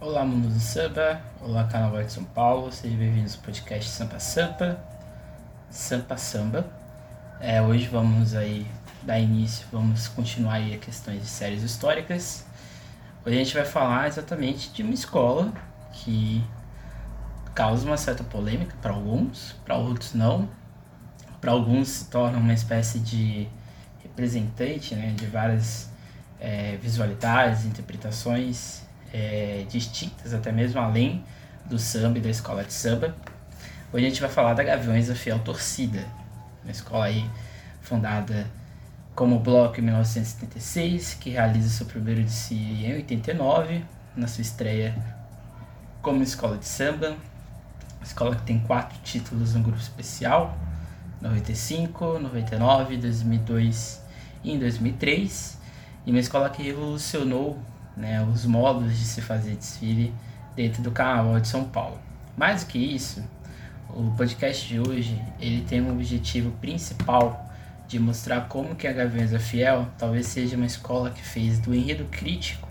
Olá, mundo do samba. Olá, Carnaval de São Paulo. Sejam bem-vindos ao podcast Sampa Sampa. Sampa Samba. É, hoje vamos aí dar início, vamos continuar aí a questões de séries históricas. Hoje a gente vai falar exatamente de uma escola que causa uma certa polêmica para alguns, para outros não. Para alguns se torna uma espécie de representante né, de várias é, visualidades, interpretações é, distintas, até mesmo além do samba e da escola de samba. Hoje a gente vai falar da Gaviões da Fiel Torcida, uma escola aí fundada como bloco em 1976, que realiza seu primeiro desfile em 89, na sua estreia como escola de samba. Escola que tem quatro títulos no grupo especial, 95, 99, 2002 e em 2003. E uma escola que revolucionou né, os modos de se fazer desfile dentro do Carnaval de São Paulo. Mais do que isso, o podcast de hoje ele tem um objetivo principal de mostrar como que a Gaviões Fiel talvez seja uma escola que fez do enredo crítico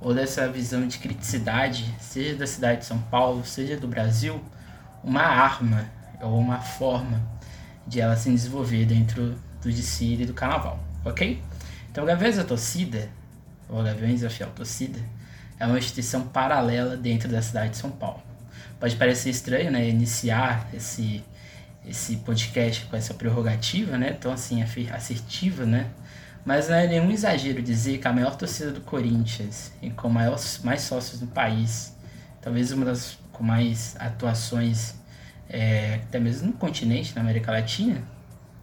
ou dessa visão de criticidade, seja da cidade de São Paulo, seja do Brasil, uma arma ou uma forma de ela se desenvolver dentro do desfile do carnaval, ok? Então, Gaviões da Torcida o Gaviões da Fiel? Torcida, é uma instituição paralela dentro da cidade de São Paulo. Pode parecer estranho, né, iniciar esse esse podcast com essa prerrogativa, né, tão assim assertiva, né, mas não é nenhum exagero dizer que a maior torcida do Corinthians e com maior, mais sócios no país, talvez uma das com mais atuações é, até mesmo no continente, na América Latina,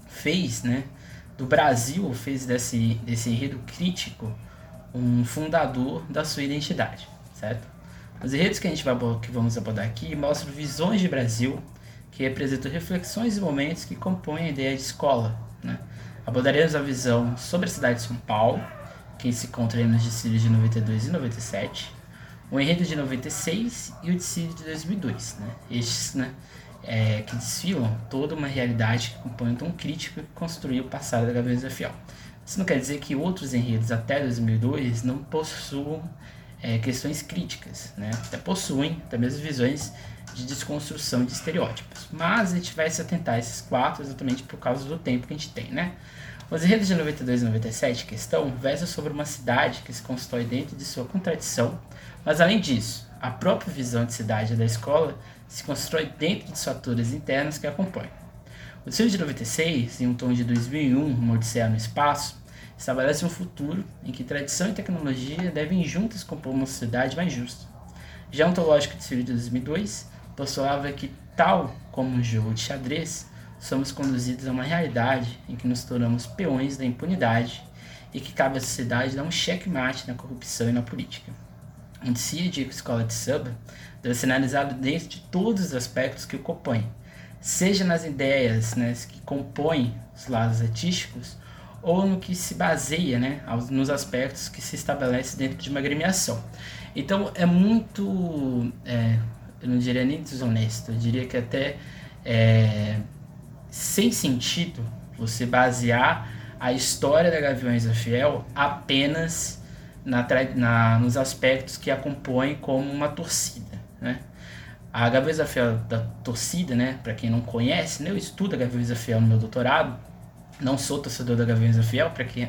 fez, né, do Brasil, fez desse, desse enredo crítico um fundador da sua identidade, certo? Os enredos que a gente vai que vamos abordar aqui mostram visões de Brasil que representam reflexões e momentos que compõem a ideia de escola. Né? Abordaremos a visão sobre a cidade de São Paulo, que se encontra nos desfiles de 92 e 97, o enredo de 96 e o desfile de 2002. Né? Estes né, é, que desfilam toda uma realidade que compõe um tom crítico que construiu o passado da Gaviões Fiel. Isso não quer dizer que outros enredos até 2002 não possuam é, questões críticas, né? Até possuem até mesmo visões de desconstrução de estereótipos. Mas a gente vai se atentar a esses quatro exatamente por causa do tempo que a gente tem, né? Os enredos de 92 e 97, questão, versam sobre uma cidade que se constrói dentro de sua contradição, mas além disso, a própria visão de cidade da escola se constrói dentro de fatores internos que a acompanham. O desfile de 96, em um tom de 2001, uma Odisseia no Espaço, estabelece um futuro em que tradição e tecnologia devem juntas compor uma sociedade mais justa. Já ontológico desfile de 2002 postulava que, tal como um jogo de xadrez, somos conduzidos a uma realidade em que nos tornamos peões da impunidade e que cabe à sociedade dar um checkmate na corrupção e na política. Um de escola de samba deve ser analisado dentro de todos os aspectos que o compõem, seja nas ideias né, que compõem os lados artísticos ou no que se baseia, né, nos aspectos que se estabelece dentro de uma agremiação. Então é muito, é, eu não diria nem desonesto, eu diria que até é, sem sentido você basear a história da Gaviões da Fiel apenas na, na, nos aspectos que a compõem como uma torcida, né? A Gaveza Fiel da torcida, né? Para quem não conhece, né? eu estudo a Gaveza Fiel no meu doutorado. Não sou torcedor da Gaveza Fiel, para que,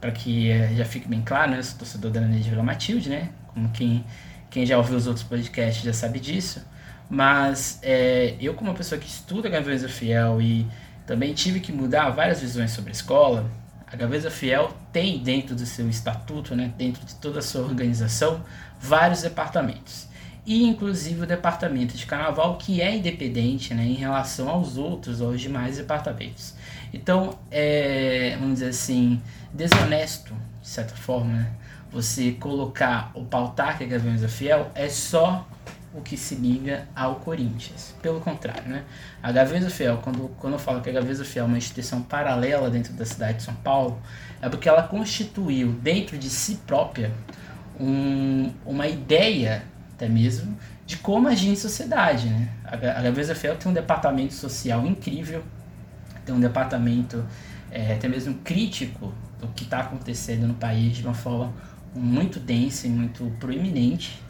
para que eh, já fique bem claro, né? Eu sou torcedor da Nenê de Vila Matilde, né? Como quem, quem já ouviu os outros podcasts já sabe disso. Mas é, eu, como uma pessoa que estuda a Gaveza Fiel e também tive que mudar várias visões sobre a escola, a Gaveza Fiel tem dentro do seu estatuto, né, dentro de toda a sua organização, vários departamentos e inclusive o departamento de carnaval que é independente né, em relação aos outros, aos demais departamentos. Então, é, vamos dizer assim, desonesto, de certa forma, né, você colocar o pautar que a Gaviões é fiel é só o que se liga ao Corinthians. Pelo contrário, né? A Gaveza Fiel, quando, quando eu falo que a Gaveza Fiel é uma instituição paralela dentro da cidade de São Paulo, é porque ela constituiu dentro de si própria um, uma ideia até mesmo, de como agir em sociedade. Né? A Gaveza Fiel tem um departamento social incrível, tem um departamento é, até mesmo crítico do que está acontecendo no país de uma forma muito densa e muito proeminente.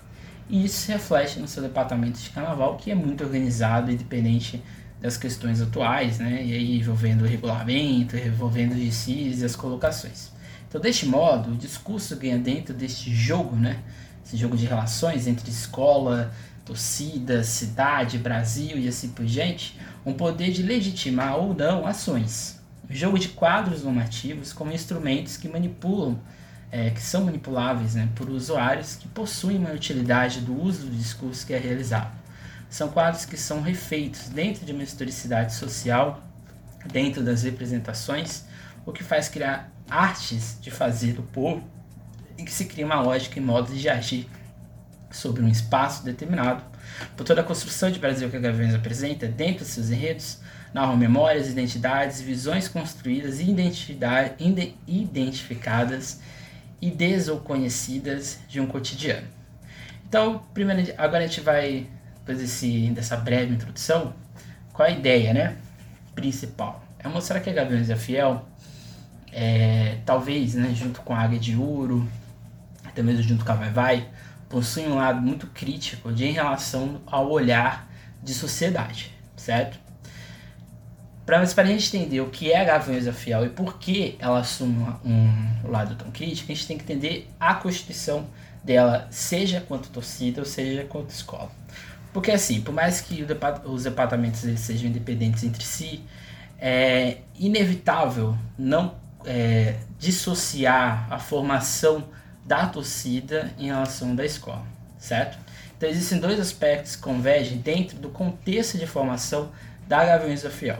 e isso se reflete no seu departamento de carnaval, que é muito organizado, independente das questões atuais, né? E aí envolvendo o regulamento, envolvendo os e as colocações. Então, deste modo, o discurso ganha dentro deste jogo, né? Esse jogo de relações entre escola, torcida, cidade, Brasil e assim por diante, um poder de legitimar ou não ações. O jogo de quadros normativos como instrumentos que manipulam, é, que são manipuláveis né, por usuários que possuem uma utilidade do uso do discurso que é realizado. São quadros que são refeitos dentro de uma historicidade social, dentro das representações, o que faz criar artes de fazer do povo em que se cria uma lógica e modos de agir sobre um espaço determinado. Por toda a construção de Brasil que a Gaviões apresenta, dentro de seus enredos, narram memórias, identidades, visões construídas e identificadas, ideias ou conhecidas de um cotidiano. Então, primeiro, agora a gente vai, depois desse, dessa breve introdução, qual a ideia né, principal? É mostrar que a Gaviões é fiel, é, talvez, né, junto com a Águia de Ouro, até mesmo junto com a Vai Vai, possui um lado muito crítico de em relação ao olhar de sociedade, certo? Para a gente entender o que é a Gaviões Fiel e por que ela assume um lado tão crítico, a gente tem que entender a constituição dela, seja quanto torcida ou seja quanto escola. Porque assim, por mais que os departamentos sejam independentes entre si, é inevitável não é, dissociar a formação da torcida em relação da escola, certo? Então existem dois aspectos que convergem dentro do contexto de formação da Gaviões da Fiel.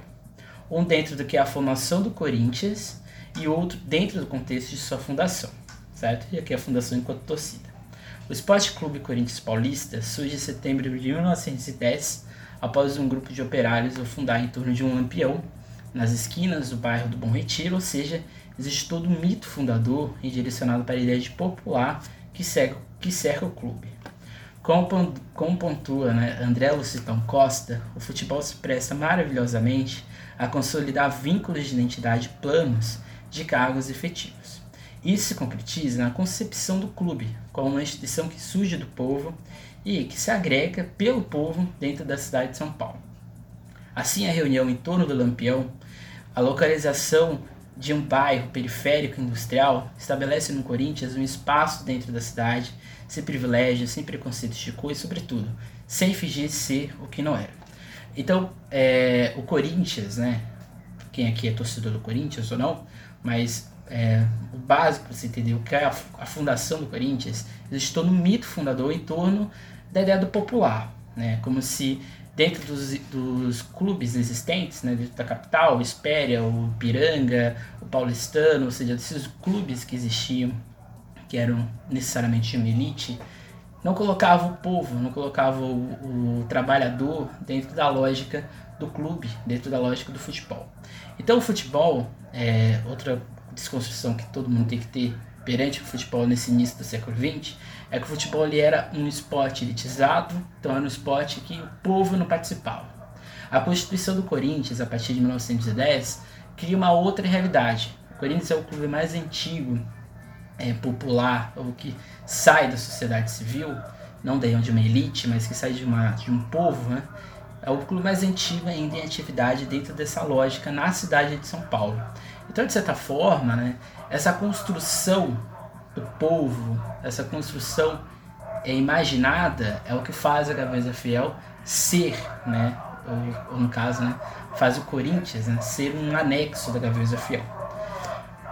Um dentro do que é a formação do Corinthians e outro dentro do contexto de sua fundação, certo? E aqui a fundação enquanto torcida. O Esporte Clube Corinthians Paulista surge em setembro de 1910 após um grupo de operários o fundar em torno de um lampião nas esquinas do bairro do Bom Retiro, ou seja, existe todo um mito fundador e direcionado para a ideia de popular que, segue, que cerca o clube. Como, como pontua né, André Lucitão Costa, o futebol se presta maravilhosamente a consolidar vínculos de identidade planos de cargos efetivos. Isso se concretiza na concepção do clube como uma instituição que surge do povo e que se agrega pelo povo dentro da cidade de São Paulo. Assim, a reunião em torno do Lampião, a localização de um bairro periférico industrial estabelece no Corinthians um espaço dentro da cidade, sem privilégios, sem preconceitos de cor e, sobretudo, sem fingir ser o que não era. Então, é, o Corinthians, né? Quem aqui é torcedor do Corinthians ou não, mas é, o básico para você entender o que é a, a fundação do Corinthians, existe todo um mito fundador em torno da ideia do popular, né? Como se dentro dos, dos clubes existentes, né, dentro da capital, o Espéria, o Piranga, o Paulistano, ou seja, esses clubes que existiam, que eram necessariamente uma elite, não colocava o povo, não colocava o, o trabalhador dentro da lógica do clube, dentro da lógica do futebol. Então o futebol, é outra desconstrução que todo mundo tem que ter perante o futebol nesse início do século XX, é que o futebol ele era um esporte elitizado, então era um esporte que o povo não participava. A Constituição do Corinthians, a partir de 1910, cria uma outra realidade. O Corinthians é o clube mais antigo, é, popular, ou que sai da sociedade civil, não de uma elite, mas que sai de, uma, de um povo, né? é o clube mais antigo ainda em atividade dentro dessa lógica na cidade de São Paulo. Então, de certa forma, né, essa construção do povo, essa construção é, imaginada é o que faz a Gaveza Fiel ser, né? Ou, ou, no caso, né, faz o Corinthians né, ser um anexo da Gaveza Fiel.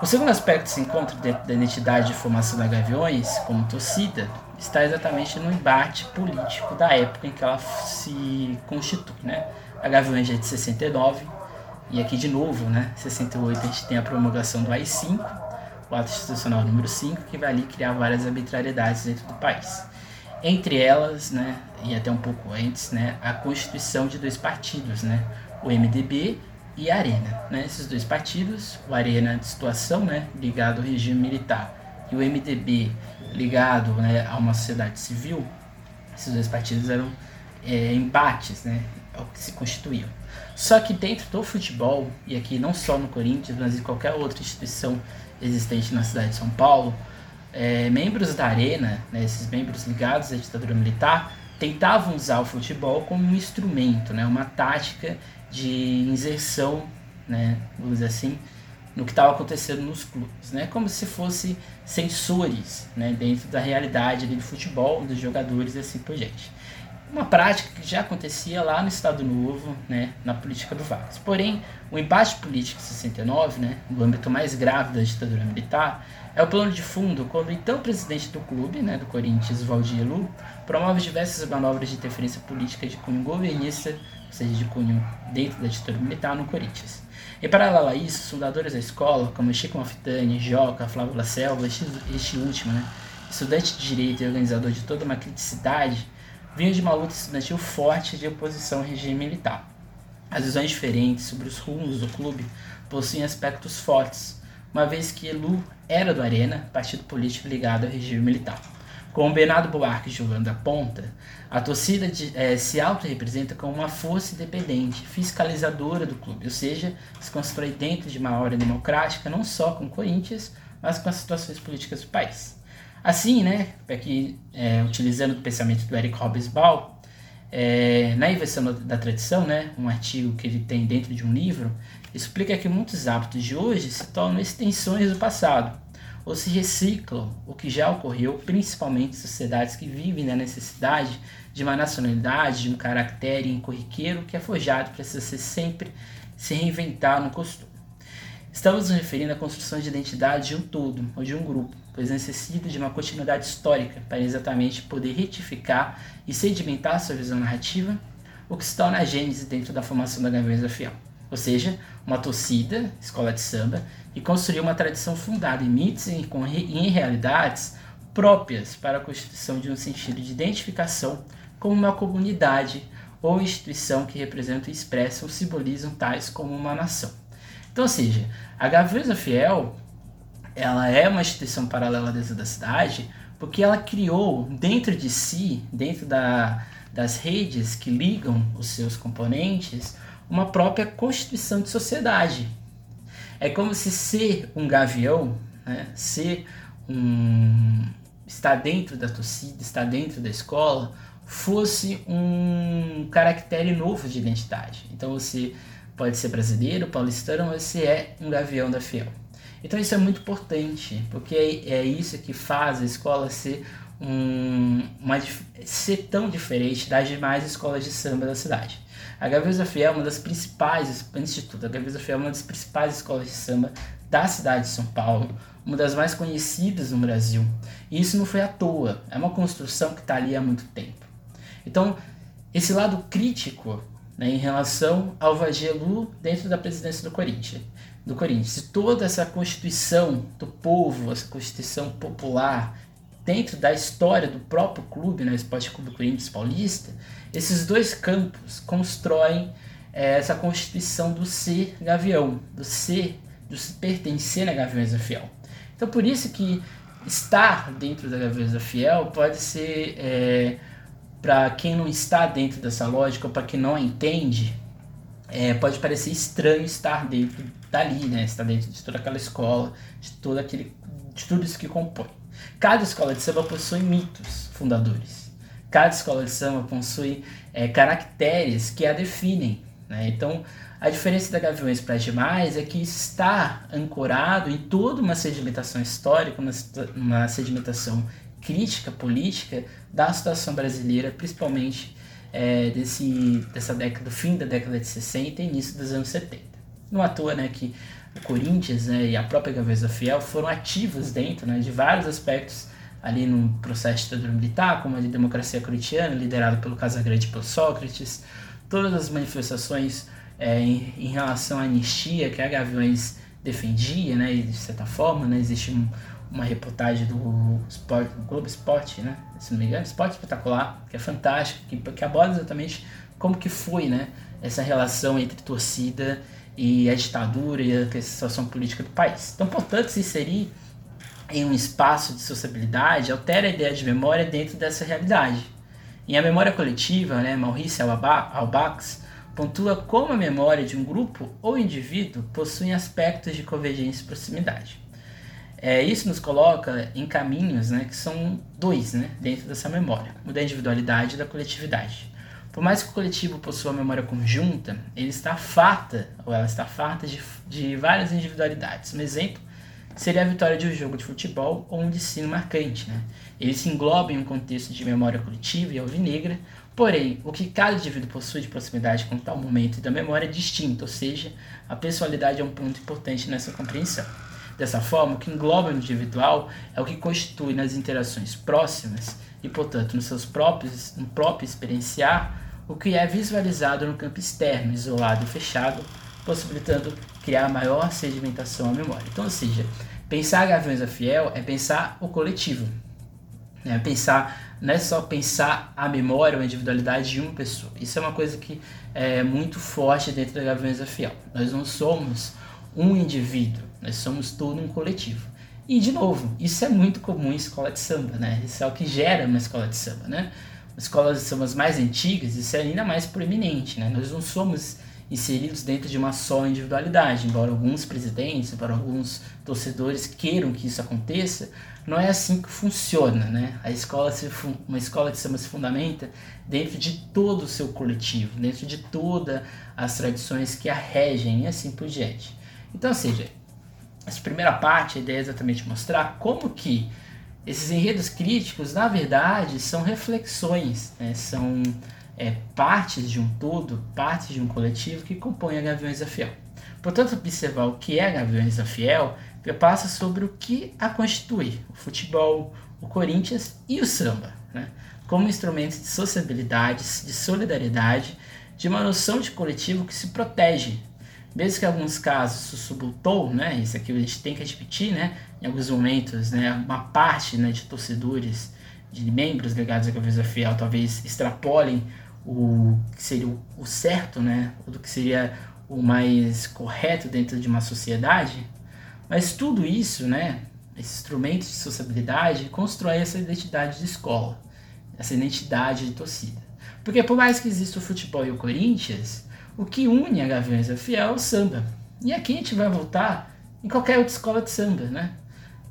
O segundo aspecto que se encontra dentro da identidade de formação da Gaviões, como torcida, está exatamente no embate político da época em que ela se constitui. Né? A Gaviões é de 69, e aqui de novo, né, 68 a gente tem a promulgação do AI-5, ato institucional número 5, que vai ali criar várias arbitrariedades dentro do país. Entre elas, né, e até um pouco antes, né, a constituição de dois partidos, né, o MDB e a Arena. Né, esses dois partidos, o Arena de situação, né, ligado ao regime militar, e o MDB ligado né, a uma sociedade civil, esses dois partidos eram é, embates, né, ao que se constituíam. Só que dentro do futebol, e aqui não só no Corinthians, mas em qualquer outra instituição existente na cidade de São Paulo, é, membros da Arena, né, esses membros ligados à ditadura militar, tentavam usar o futebol como um instrumento, né, uma tática de inserção, né, vamos dizer assim, no que estava acontecendo nos clubes, né, como se fosse sensores né, dentro da realidade do futebol, dos jogadores e assim por diante. Uma prática que já acontecia lá no Estado Novo, né, na política do Vargas. Porém, o embate político de 69, né, no âmbito mais grave da ditadura militar, é o plano de fundo quando o então presidente do clube, né, do Corinthians, Valdir Lu, promove diversas manobras de interferência política de cunho governista, ou seja, de cunho dentro da ditadura militar no Corinthians. Em paralelo a isso, fundadores da escola, como Chico Malfitani, Joca, Flávio Lacelva, este último, né, estudante de direito e organizador de toda uma criticidade, vinham de uma luta estudantil forte de oposição ao regime militar. As visões diferentes sobre os rumos do clube possuem aspectos fortes, uma vez que Elu era do Arena, partido político ligado ao regime militar. Com Bernardo Buarque jogando a ponta, a torcida de, é, se auto-representa como uma força independente, fiscalizadora do clube, ou seja, se constrói dentro de uma ordem democrática, não só com o Corinthians, mas com as situações políticas do país. Assim, né, aqui, é, utilizando o pensamento do Eric Hobsbawm, é, na inversão da tradição, né, um artigo que ele tem dentro de um livro, explica que muitos hábitos de hoje se tornam extensões do passado, ou se reciclam o que já ocorreu, principalmente em sociedades que vivem na necessidade de uma nacionalidade, de um caractere corriqueiro que é forjado para ser sempre se reinventar no costume. Estamos nos referindo à construção de identidade de um todo, ou de um grupo, pois necessita de uma continuidade histórica para exatamente poder retificar e sedimentar sua visão narrativa, o que se torna a gênese dentro da formação da Gaviões Fiel ou seja, uma torcida, escola de samba, e construiu uma tradição fundada em mitos e em realidades próprias para a constituição de um sentido de identificação como uma comunidade ou instituição que representam, expressam ou simbolizam tais como uma nação. Então, ou seja, a Gaveza Fiel ela é uma instituição paralela dentro da cidade porque ela criou dentro de si, dentro da, das redes que ligam os seus componentes, uma própria constituição de sociedade. É como se ser um gavião, né, ser um estar dentro da torcida, estar dentro da escola, fosse um caractere novo de identidade. Então você pode ser brasileiro, paulistano, mas você é um gavião da Fiel. Então isso é muito importante, porque é, isso que faz a escola ser um, uma, ser tão diferente das demais escolas de samba da cidade. A Gaveza Fiel é uma das principais, antes de tudo, a Gaveza Fiel é uma das principais escolas de samba da cidade de São Paulo, uma das mais conhecidas no Brasil. E isso não foi à toa, é uma construção que está ali há muito tempo. Então, esse lado crítico né, em relação ao Vagelu dentro da presidência do Corinthians, do Corinthians, toda essa constituição do povo, essa constituição popular dentro da história do próprio clube, né, Esporte Clube Corinthians Paulista, esses dois campos constroem é, essa constituição do ser gavião, do ser, do se pertencer na Gaviões Fiel. Então por isso que estar dentro da Gaviões Fiel pode ser, é, para quem não está dentro dessa lógica, ou para quem não entende, é, pode parecer estranho estar dentro dali, né? Estar dentro de toda aquela escola, de, todo aquele, de tudo isso que compõe. Cada escola de samba possui mitos fundadores. Cada escola de samba possui é, caracteres que a definem. Né? Então, a diferença da Gaviões para as demais é que está ancorado em toda uma sedimentação histórica, uma, uma sedimentação crítica, política da situação brasileira, principalmente é, desse, dessa década, do fim da década de 60 e início dos anos 70. Não à toa né, que o Corinthians né, e a própria Gaveza Fiel foram ativos dentro né, de vários aspectos ali no processo ditadura militar, como a de democracia corintiana, liderado pelo Casagrande e pelo Sócrates, todas as manifestações é, em, em, relação à anistia que a Gaviões defendia, né, e de certa forma, né, existe um, uma reportagem do, Sport, Globo Esporte, né, se não me engano, Esporte Espetacular, que é fantástico, que, que aborda exatamente como que foi né, essa relação entre torcida e a ditadura e a situação política do país. Então, portanto, se inserir em um espaço de sociabilidade altera a ideia de memória dentro dessa realidade. Em A Memória Coletiva, né, Maurice Albax pontua como a memória de um grupo ou indivíduo possui aspectos de convergência e proximidade. É, isso nos coloca em caminhos né, que são dois né, dentro dessa memória: o da individualidade e da coletividade. Por mais que o coletivo possua memória conjunta, ele está farta, ou ela está farta de, de várias individualidades. Um exemplo seria a vitória de um jogo de futebol ou um destino marcante. Né? Ele se engloba em um contexto de memória coletiva e alvinegra, porém, o que cada indivíduo possui de proximidade com tal momento da memória é distinto, ou seja, a pessoalidade é um ponto importante nessa compreensão. Dessa forma, o que engloba no individual é o que constitui nas interações próximas e, portanto, nos seus próprios, no próprio experienciar, o que é visualizado no campo externo, isolado e fechado, possibilitando criar maior sedimentação à memória. Então, ou seja, pensar Gaviões a Fiel é pensar o coletivo. Né? Pensar, não é só pensar a memória ou a individualidade de uma pessoa. Isso é uma coisa que é muito forte dentro da Gaviões a Fiel. Nós não somos um indivíduo, nós somos todo um coletivo. E, de novo, isso é muito comum em escola de samba, né? Isso é o que gera uma escola de samba, né? As escolas de samba mais antigas, isso é ainda mais proeminente, né? Nós não somos inseridos dentro de uma só individualidade. Embora alguns presidentes, embora alguns torcedores queiram que isso aconteça, não é assim que funciona, né? A escola se, uma escola de samba se fundamenta dentro de todo o seu coletivo, dentro de todas as tradições que a regem e assim por diante. Então, ou seja, essa primeira parte, a ideia é exatamente mostrar como que esses enredos críticos, na verdade, são reflexões, né? são é, partes de um todo, partes de um coletivo que compõem a Gaviões da Fiel. Portanto, observar o que é a Gaviões da Fiel passa sobre o que a constitui, o futebol, o Corinthians e o samba, né? como instrumentos de sociabilidade, de solidariedade, de uma noção de coletivo que se protege. Mesmo que em alguns casos se subutou, né? isso aqui a gente tem que admitir, né? em alguns momentos, né? uma parte né, de torcedores, de membros ligados à da Fiel, talvez extrapolem o que seria o certo, né? Do que seria o mais correto dentro de uma sociedade. Mas tudo isso, né? Esses instrumentos de sociabilidade constrói essa identidade de escola, essa identidade de torcida. Porque por mais que exista o futebol e o Corinthians, o que une a Gaviões da Fiel é o samba. E aqui a gente vai voltar em qualquer outra escola de samba, né?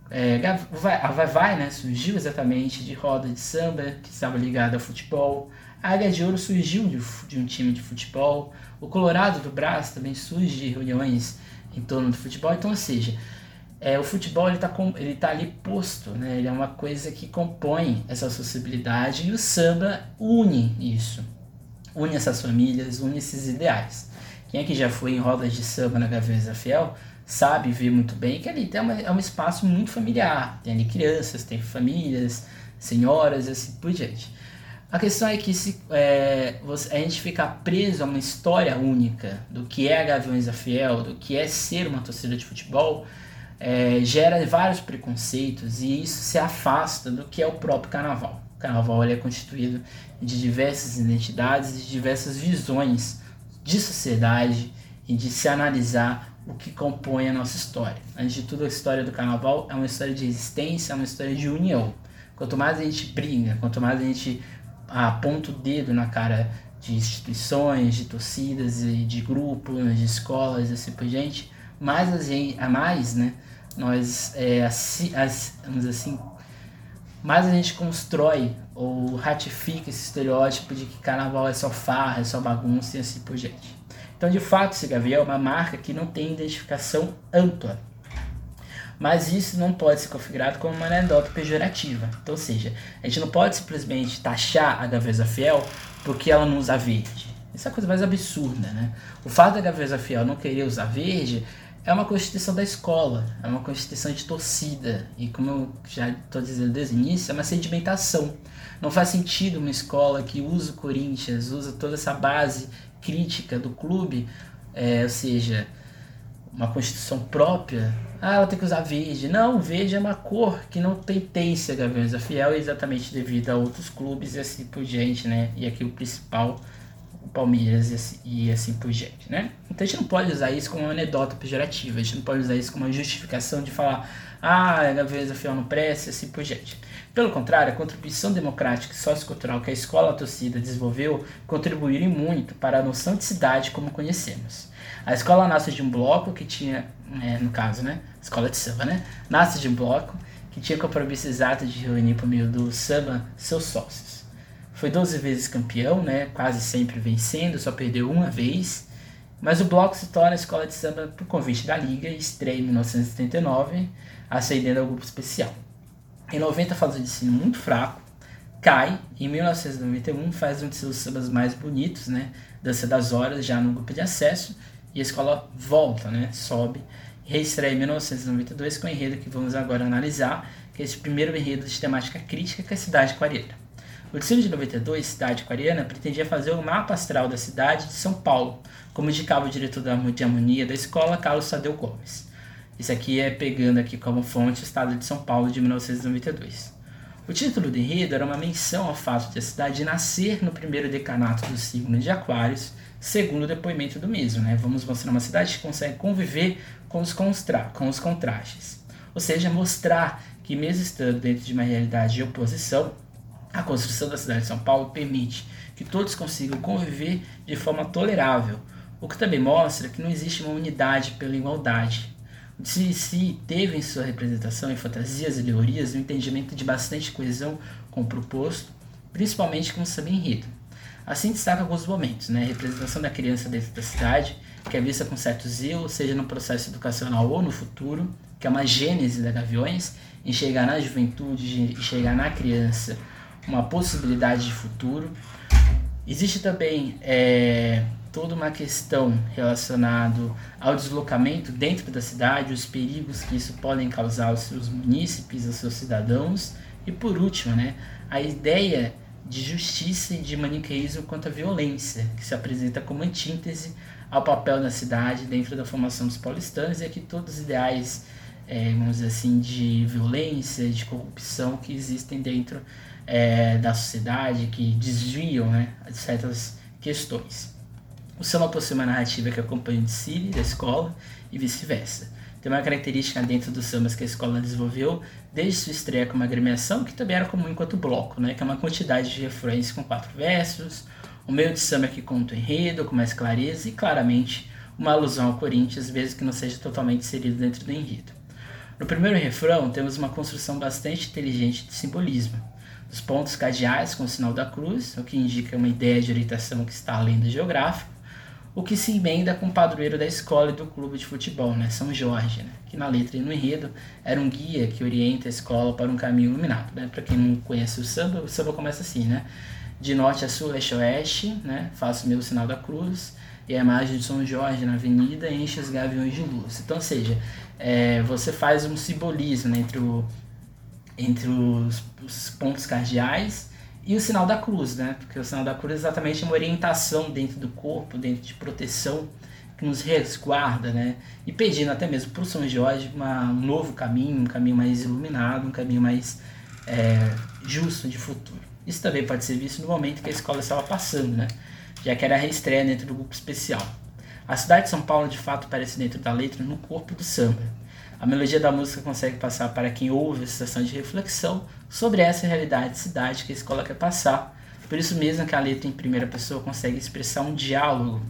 É, a Vai Vai né, surgiu exatamente de roda de samba que estava ligada ao futebol. A Águia de Ouro surgiu de, de, um time de futebol. O Colorado do Brás também surge de reuniões em torno do futebol. Então, ou seja, é, o futebol ele está ele tá ali posto, né? ele é uma coisa que compõe essa sociabilidade e o samba une isso. Une essas famílias, une esses ideais. Quem é que já foi em rodas de samba na Gaveza Fiel sabe ver muito bem que ali tem uma, é um espaço muito familiar. Tem ali crianças, tem famílias, senhoras e assim por diante. A questão é que se é, a gente ficar preso a uma história única do que é a Gaviões da Fiel, do que é ser uma torcida de futebol, é, gera vários preconceitos e isso se afasta do que é o próprio carnaval. Carnaval é constituído de diversas identidades e diversas visões de sociedade e de se analisar o que compõe a nossa história. Antes de tudo, a história do carnaval é uma história de existência, é uma história de união. Quanto mais a gente briga, quanto mais a gente aponta o dedo na cara de instituições, de torcidas, de grupos, de escolas, assim por diante, mais a, gente, a mais, né, nós, é, assim, assim, mais a gente constrói ou ratifica esse estereótipo de que carnaval é só farra, é só bagunça e assim por diante. Então, de fato, esse Gaviel é uma marca que não tem identificação ampla mas isso não pode ser configurado como uma anedota pejorativa. Então, ou seja, a gente não pode simplesmente taxar a Gaveza Fiel porque ela não usa verde. Isso é a coisa mais absurda, né? O fato da Gaveza Fiel não querer usar verde é uma constituição da escola, é uma constituição de torcida. E como eu já estou dizendo desde o início, é uma sedimentação. Não faz sentido uma escola que usa o Corinthians, usa toda essa base crítica do clube, é, ou seja, uma constituição própria, ah, ela tem que usar verde. Não, verde é uma cor que não pertence a Gaviões da Fiel, exatamente devido a outros clubes e assim por diante, né? E aqui o principal, o Palmeiras e assim, e assim por diante, né? Então a gente não pode usar isso como uma anedota pejorativa, a gente não pode usar isso como uma justificação de falar, ah, a Gaviões da Fiel não presta e assim por diante. Pelo contrário, a contribuição democrática e sociocultural que a escola torcida desenvolveu contribuíram muito para a noção de cidade como conhecemos. A escola nasce de um bloco que tinha é, no caso, né? Escola de samba, né? Nasce de um bloco que tinha compromisso exato de reunir por meio do samba seus sócios. Foi 12 vezes campeão, né? Quase sempre vencendo, só perdeu uma vez. Mas o bloco se torna a escola de samba por convite da Liga e estreia em 1979, ascendendo ao grupo especial. Em 90 faz um ensino muito fraco, cai, em 1991 faz um de seus sambas mais bonitos, né? Dança das Horas, já no grupo de acesso, e a escola volta, né? Sobe, reestreia em 1992 com o enredo que vamos agora analisar, que é esse primeiro enredo de temática crítica, que é a cidade aquariana. O desfile de 92, Cidade Aquariana, pretendia fazer o mapa astral da cidade de São Paulo, como indicava o diretor de harmonia da escola, Carlos Sadeu Gomes. Isso aqui é pegando aqui como fonte o estado de São Paulo de 1992. O título do enredo era uma menção ao fato de a cidade nascer no primeiro decanato do signo de Aquários, segundo o depoimento do mesmo. Né? Vamos mostrar uma cidade que consegue conviver com os, com os contrastes. Ou seja, mostrar que, mesmo estando dentro de uma realidade de oposição, a construção da cidade de São Paulo permite que todos consigam conviver de forma tolerável, o que também mostra que não existe uma unidade pela igualdade, se, se teve em sua representação em fantasias e teorias um entendimento de bastante coesão com o proposto, principalmente com o samba enredo. Assim destaca alguns momentos, né? A representação da criança dentro da cidade, que é vista com certo zelo, seja no processo educacional ou no futuro, que é uma gênese da Gaviões, enxergar na juventude, enxergar na criança uma possibilidade de futuro. Existe também é, toda uma questão relacionada ao deslocamento dentro da cidade, os perigos que isso podem causar aos seus munícipes, aos seus cidadãos. E por último, né, a ideia de justiça e de maniqueísmo quanto à violência, que se apresenta como antítese ao papel da cidade dentro da formação dos paulistanos e aqui todos os ideais, é, vamos dizer assim, de violência, de corrupção que existem dentro é, da sociedade, que desviam né, de certas questões. O samba possui uma narrativa que acompanha o desfile da escola e vice-versa. Tem uma característica dentro dos sambas que a escola desenvolveu desde sua estreia como agremiação, que também era comum enquanto bloco, né? que é uma quantidade de refrões com quatro versos, um meio de samba que conta o enredo com mais clareza e, claramente, uma alusão ao Corinthians, mesmo que não seja totalmente inserido dentro do enredo. No primeiro refrão, temos uma construção bastante inteligente de simbolismo. Dos pontos cardeais com o sinal da cruz, o que indica uma ideia de orientação que está além do geográfico, o que se emenda com o padroeiro da escola e do clube de futebol, né, São Jorge, né, que na letra e no enredo era um guia que orienta a escola para um caminho iluminado. Né? Para quem não conhece o samba, o samba começa assim, né? De norte a sul, leste a oeste, né? faço o meu sinal da cruz, e a imagem de São Jorge na avenida enche os gaviões de luz. Então, ou seja, é, você faz um simbolismo né, entre, o, entre os, os pontos cardeais e o sinal da cruz, né? Porque o sinal da cruz é exatamente uma orientação dentro do corpo, dentro de proteção que nos resguarda, né? E pedindo até mesmo para o São Jorge uma, um novo caminho, um caminho mais iluminado, um caminho mais é, justo de futuro. Isso também pode ser visto no momento que a escola estava passando, né? Já que era a reestreia dentro do grupo especial. A cidade de São Paulo, de fato, aparece dentro da letra no corpo do samba. A melodia da música consegue passar para quem ouve a sensação de reflexão sobre essa realidade de cidade que a escola quer passar. Por isso mesmo que a letra em primeira pessoa consegue expressar um diálogo.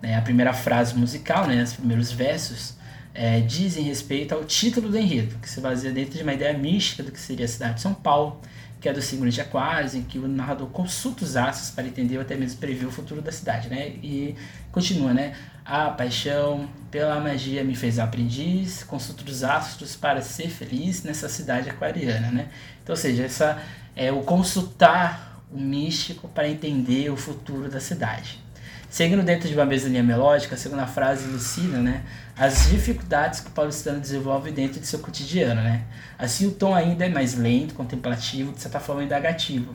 Né? A primeira frase musical, né, os primeiros versos, é, dizem respeito ao título do enredo, que se baseia dentro de uma ideia mística do que seria a cidade de São Paulo, que é do signo de Aquários, em que o narrador consulta os astros para entender ou até mesmo prever o futuro da cidade, né? E continua, né? A paixão pela magia me fez aprendiz, consulto os astros para ser feliz nessa cidade aquariana, né? Então, ou seja, essa é o consultar o místico para entender o futuro da cidade. Seguindo dentro de uma mesma linha melódica, a segunda frase elucida né, as dificuldades que o paulistano desenvolve dentro de seu cotidiano. Né? Assim, o tom ainda é mais lento, contemplativo, de certa forma indagativo.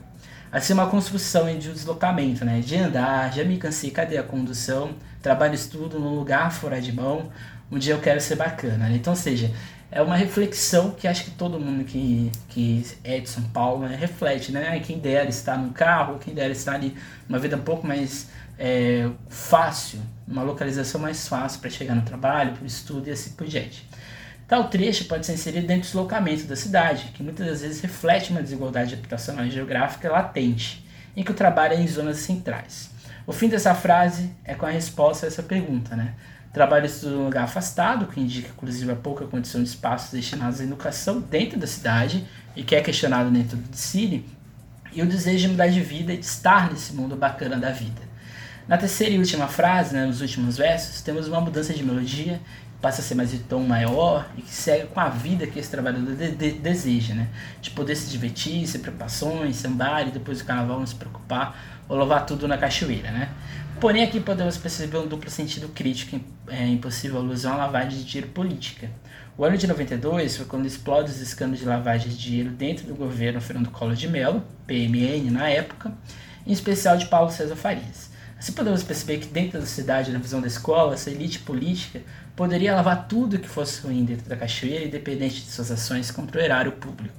Assim, uma construção de um deslocamento, né? de andar, já me cansei, cadê a condução? Trabalho estudo num lugar fora de mão, um dia eu quero ser bacana. Né? Então, seja, é uma reflexão que acho que todo mundo que, que é de São Paulo né, reflete, né? Quem dera estar no carro, quem dera estar ali uma vida um pouco mais é, fácil, uma localização mais fácil para chegar no trabalho, para o estudo e assim por diante. Tal trecho pode ser inserido dentro do deslocamento da cidade, que muitas das vezes reflete uma desigualdade habitacional e geográfica latente, em que o trabalho é em zonas centrais. O fim dessa frase é com a resposta a essa pergunta, né? Trabalha-se num lugar afastado, que indica inclusive a pouca condição de espaços destinados à educação dentro da cidade e que é questionado dentro do Cine, e o desejo de mudar de vida e de estar nesse mundo bacana da vida. Na terceira e última frase, né, nos últimos versos, temos uma mudança de melodia, passa a ser mais de tom maior e que segue com a vida que esse trabalhador de de deseja, né? De poder se divertir, sem preocupações, sambar e depois do carnaval não se preocupar ou louvar tudo na cachoeira, né? Porém, aqui podemos perceber um duplo sentido crítico é, impossível alusão à lavagem de dinheiro política. O ano de 92 foi quando explode os escândalos de lavagem de dinheiro dentro do governo Fernando Collor de Mello, PMN na época, em especial de Paulo César Farias. Assim podemos perceber que dentro da cidade, na visão da escola, essa elite política poderia lavar tudo que fosse ruim dentro da cachoeira, independente de suas ações contra o erário público.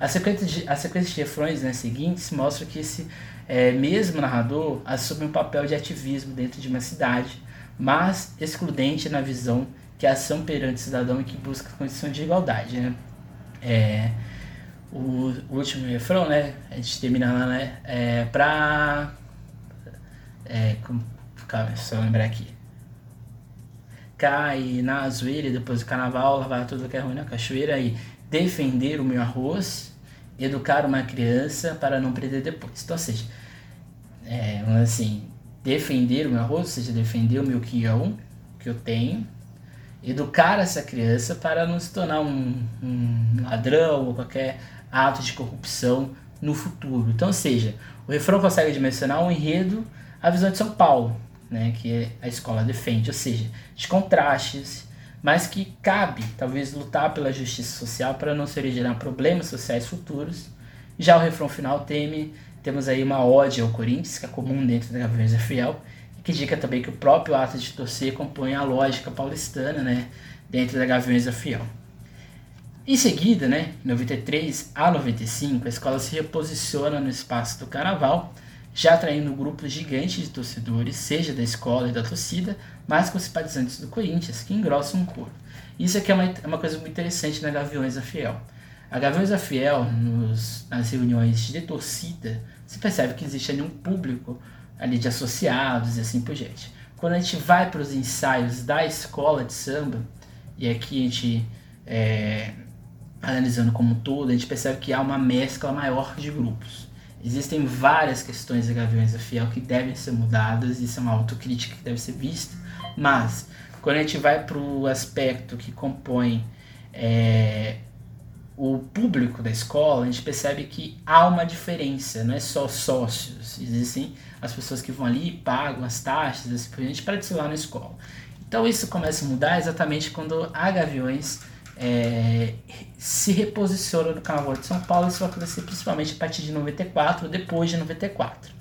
A sequência de, a sequência de refrões né, seguintes mostra que esse é, mesmo narrador assume um papel de ativismo dentro de uma cidade, mas excludente na visão que a ação perante cidadão e que busca condição de igualdade. Né? É, o, o, último refrão, né? A gente termina lá, né? É, pra. É, como, calma, só lembrar aqui. Cai na zoeira depois do carnaval, lavar tudo que é ruim na cachoeira e defender o meu arroz, educar uma criança para não perder depois. Então, ou seja, é, assim, defender o meu arroz, ou seja, defender o meu quião que eu tenho, educar essa criança para não se tornar um, um ladrão ou qualquer ato de corrupção no futuro. Então, ou seja, o refrão consegue dimensionar um enredo, a visão de São Paulo, né, que a escola defende, ou seja, de contrastes, mas que cabe talvez lutar pela justiça social para não se originar problemas sociais futuros. Já o refrão final teme temos aí uma ode ao Corinthians, que é comum dentro da é Fiel, que indica também que o próprio ato de torcer compõe a lógica paulistana né, dentro da Gaviões é Fiel. Em seguida, né, em 93 a 95, a escola se reposiciona no espaço do carnaval, já atraindo grupos gigantes de torcedores, seja da escola e da torcida, mas com simpatizantes do Corinthians, que engrossam um coro. Isso aqui é uma, é uma coisa muito interessante na Gaviões da Fiel. A Gaviões da Fiel, nos, nas reuniões de torcida, se percebe que existe ali um público ali de associados e assim por diante. Quando a gente vai para os ensaios da escola de samba, e aqui a gente, é, analisando como um todo, a gente percebe que há uma mescla maior de grupos. Existem várias questões da Gaviões da Fiel que devem ser mudadas, isso é uma autocrítica que deve ser vista, mas quando a gente vai para o aspecto que compõe é, o público da escola, a gente percebe que há uma diferença, não é só sócios, existem as pessoas que vão ali e pagam as taxas assim por diante para desfilar na escola. Então isso começa a mudar exatamente quando a Gaviões é, se reposiciona no Carnaval de São Paulo, isso vai acontecer principalmente a partir de 94, depois de 94.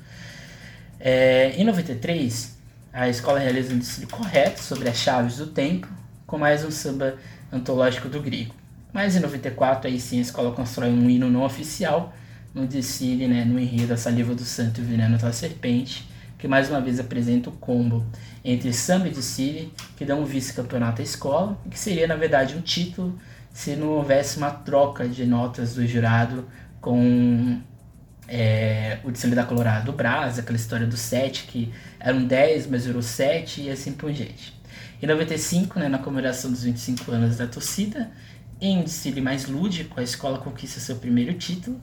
É, em 93, a escola realiza um desfile correto sobre as chaves do tempo, com mais um samba antológico do grego. Mas em 94, aí sim, a escola constrói um hino não oficial no desfile, né, no enredo A Saliva do Santo e o Veneno da Serpente, que mais uma vez apresenta o combo entre samba e desfile, que dá um vice-campeonato à escola, que seria, na verdade, um título se não houvesse uma troca de notas do jurado com é, o desfile da Colorado do Brás, aquela história do 7, que eram 10, mas virou 7 e assim por diante. Em 95, né, na comemoração dos 25 anos da torcida, em um desfile mais lúdico, a escola conquista seu primeiro título,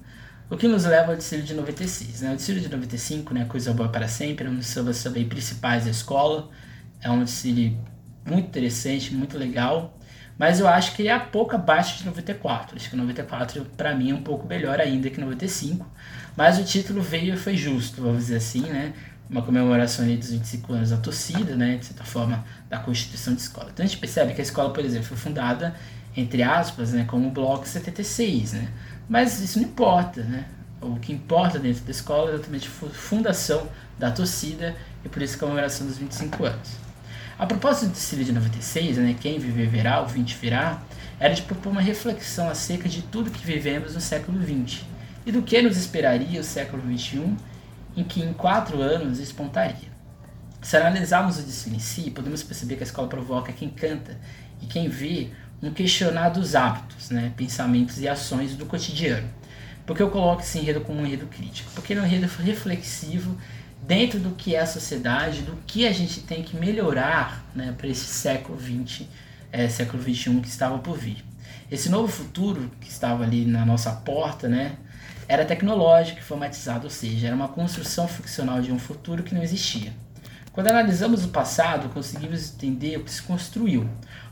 o que nos leva ao desfile de 96. Né? O desfile de 95, né, Coisa Boa para Sempre, é um dos também principais da escola. É um desfile muito interessante, muito legal. Mas eu acho que ele é pouco abaixo de 94. Acho que 94 para mim é um pouco melhor ainda que 95. Mas o título veio e foi justo, vamos dizer assim, né? Uma comemoração ali dos 25 anos da torcida, né? De certa forma, da constituição de escola. Então a gente percebe que a escola, por exemplo, foi fundada entre aspas, né, como Bloco 76, né? Mas isso não importa, né? O que importa dentro da escola é exatamente a fundação da torcida e por isso a comemoração dos 25 anos. A propósito do desfile de 96, né, quem viver verá, o 20 virá, era de propor uma reflexão acerca de tudo que vivemos no século 20 e do que nos esperaria o século 21, em que em quatro anos espontaria. Se analisarmos o desfile em si, podemos perceber que a escola provoca quem canta e quem vê um questionar dos hábitos, né, pensamentos e ações do cotidiano. Porque eu coloco esse enredo como um enredo crítico? Porque ele é um enredo reflexivo dentro do que é a sociedade, do que a gente tem que melhorar né, para esse século XX, é, século XXI que estava por vir. Esse novo futuro que estava ali na nossa porta, né, era tecnológico informatizado, ou seja, era uma construção ficcional de um futuro que não existia. Quando analisamos o passado, conseguimos entender o que se construiu.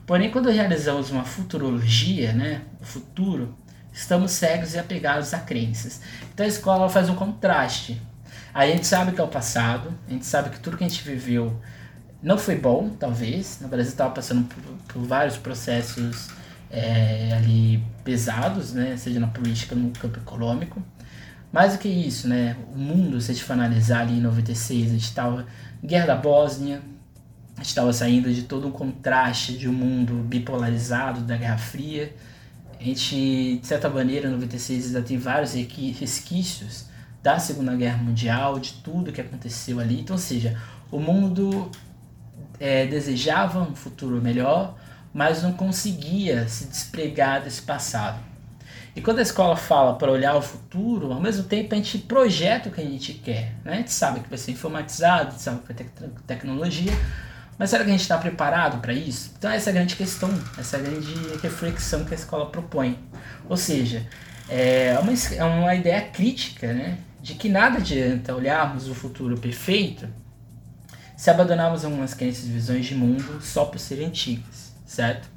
Porém, quando realizamos uma futurologia, né, o futuro, estamos cegos e apegados a crenças. Então a escola faz um contraste. A gente sabe que é o passado, a gente sabe que tudo que a gente viveu não foi bom, talvez. No Brasil estava passando por, por, vários processos é, ali pesados, né? seja na política, no campo econômico. Mais do que isso, né? o mundo, se a gente for analisar ali em 96, a gente estava guerra da Bósnia, estava saindo de todo um contraste de um mundo bipolarizado da Guerra Fria. A gente, de certa maneira, em 96 ainda tem vários resquícios da Segunda Guerra Mundial, de tudo que aconteceu ali. Então, ou seja, o mundo é, desejava um futuro melhor, mas não conseguia se despregar desse passado. E quando a escola fala para olhar o futuro, ao mesmo tempo a gente projeta o que a gente quer. Né? A gente sabe que vai ser informatizado, a gente sabe que vai ter tecnologia, mas será que a gente está preparado para isso? Então essa é a grande questão, essa é a grande reflexão que a escola propõe. Ou seja, é uma, é uma ideia crítica né? de que nada adianta olharmos o futuro perfeito se abandonarmos algumas crenças e visões de mundo só por serem antigas, certo?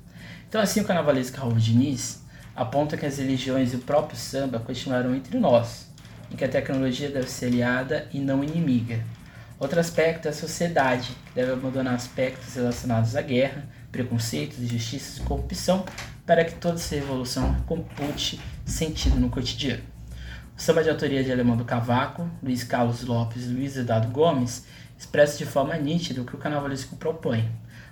Então assim o carnavalesco Raul Diniz aponta que as religiões e o próprio samba continuarão entre nós, em que a tecnologia deve ser aliada e não inimiga. Outro aspecto é a sociedade, que deve abandonar aspectos relacionados à guerra, preconceitos, injustiças e corrupção, para que toda essa revolução compute sentido no cotidiano. O samba de autoria de Alemão do Cavaco, Luiz Carlos Lopes e Luiz Eduardo Gomes expressa de forma nítida o que o carnavalesco propõe.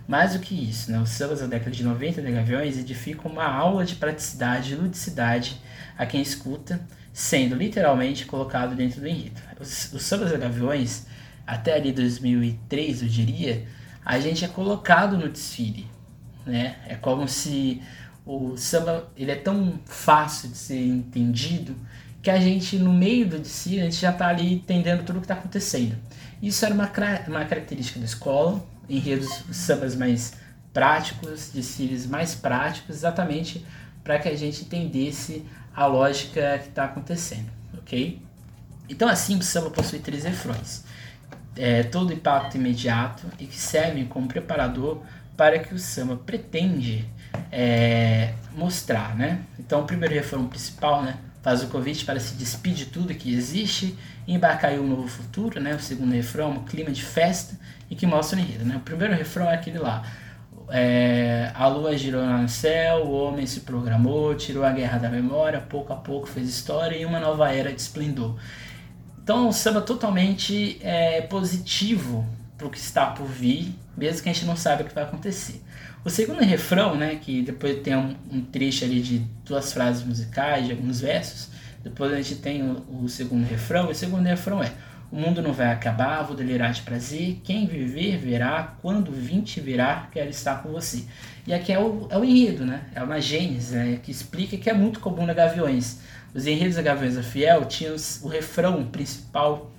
Mais do que isso, né, os sambas da década de 90 de Gaviões edificam uma aula de praticidade e ludicidade a quem escuta, sendo literalmente colocado dentro do enredo. Os, os sambas da Gaviões, até ali 2003, eu diria, a gente é colocado no desfile. Né? É como se o samba ele é tão fácil de ser entendido que a gente, no meio do desfile, a gente já está ali entendendo tudo o que está acontecendo. Isso era uma, uma característica da escola, enredos sambas mais práticos, desfiles mais práticos, exatamente para que a gente entendesse a lógica que está acontecendo, ok? Então assim o samba possui três refrões. É, todo impacto imediato e que servem como preparador para que o samba pretende é, mostrar, né? Então o primeiro refrão principal, né? faz o convite para se despedir de tudo que existe e embarcar em um novo futuro, né? O segundo refrão, um clima de festa e que mostra o enredo, né? O primeiro refrão é aquele lá. É, a lua girou no céu, o homem se programou, tirou a guerra da memória, pouco a pouco fez história e uma nova era de esplendor. Então, o samba totalmente é, positivo para o que está por vir, mesmo que a gente não saiba o que vai acontecer. O segundo refrão, né, que depois tem um, um trecho ali de duas frases musicais, de alguns versos, depois a gente tem o, o segundo refrão, e o segundo refrão é o mundo não vai acabar, vou delirar de prazer. Quem viver, verá. Quando vim te verá, quero estar com você. E aqui é o, é o enredo, né? É uma gênese, né? Que explica que é muito comum na Gaviões. Os enredos da Gaviões da Fiel tinham o refrão principal,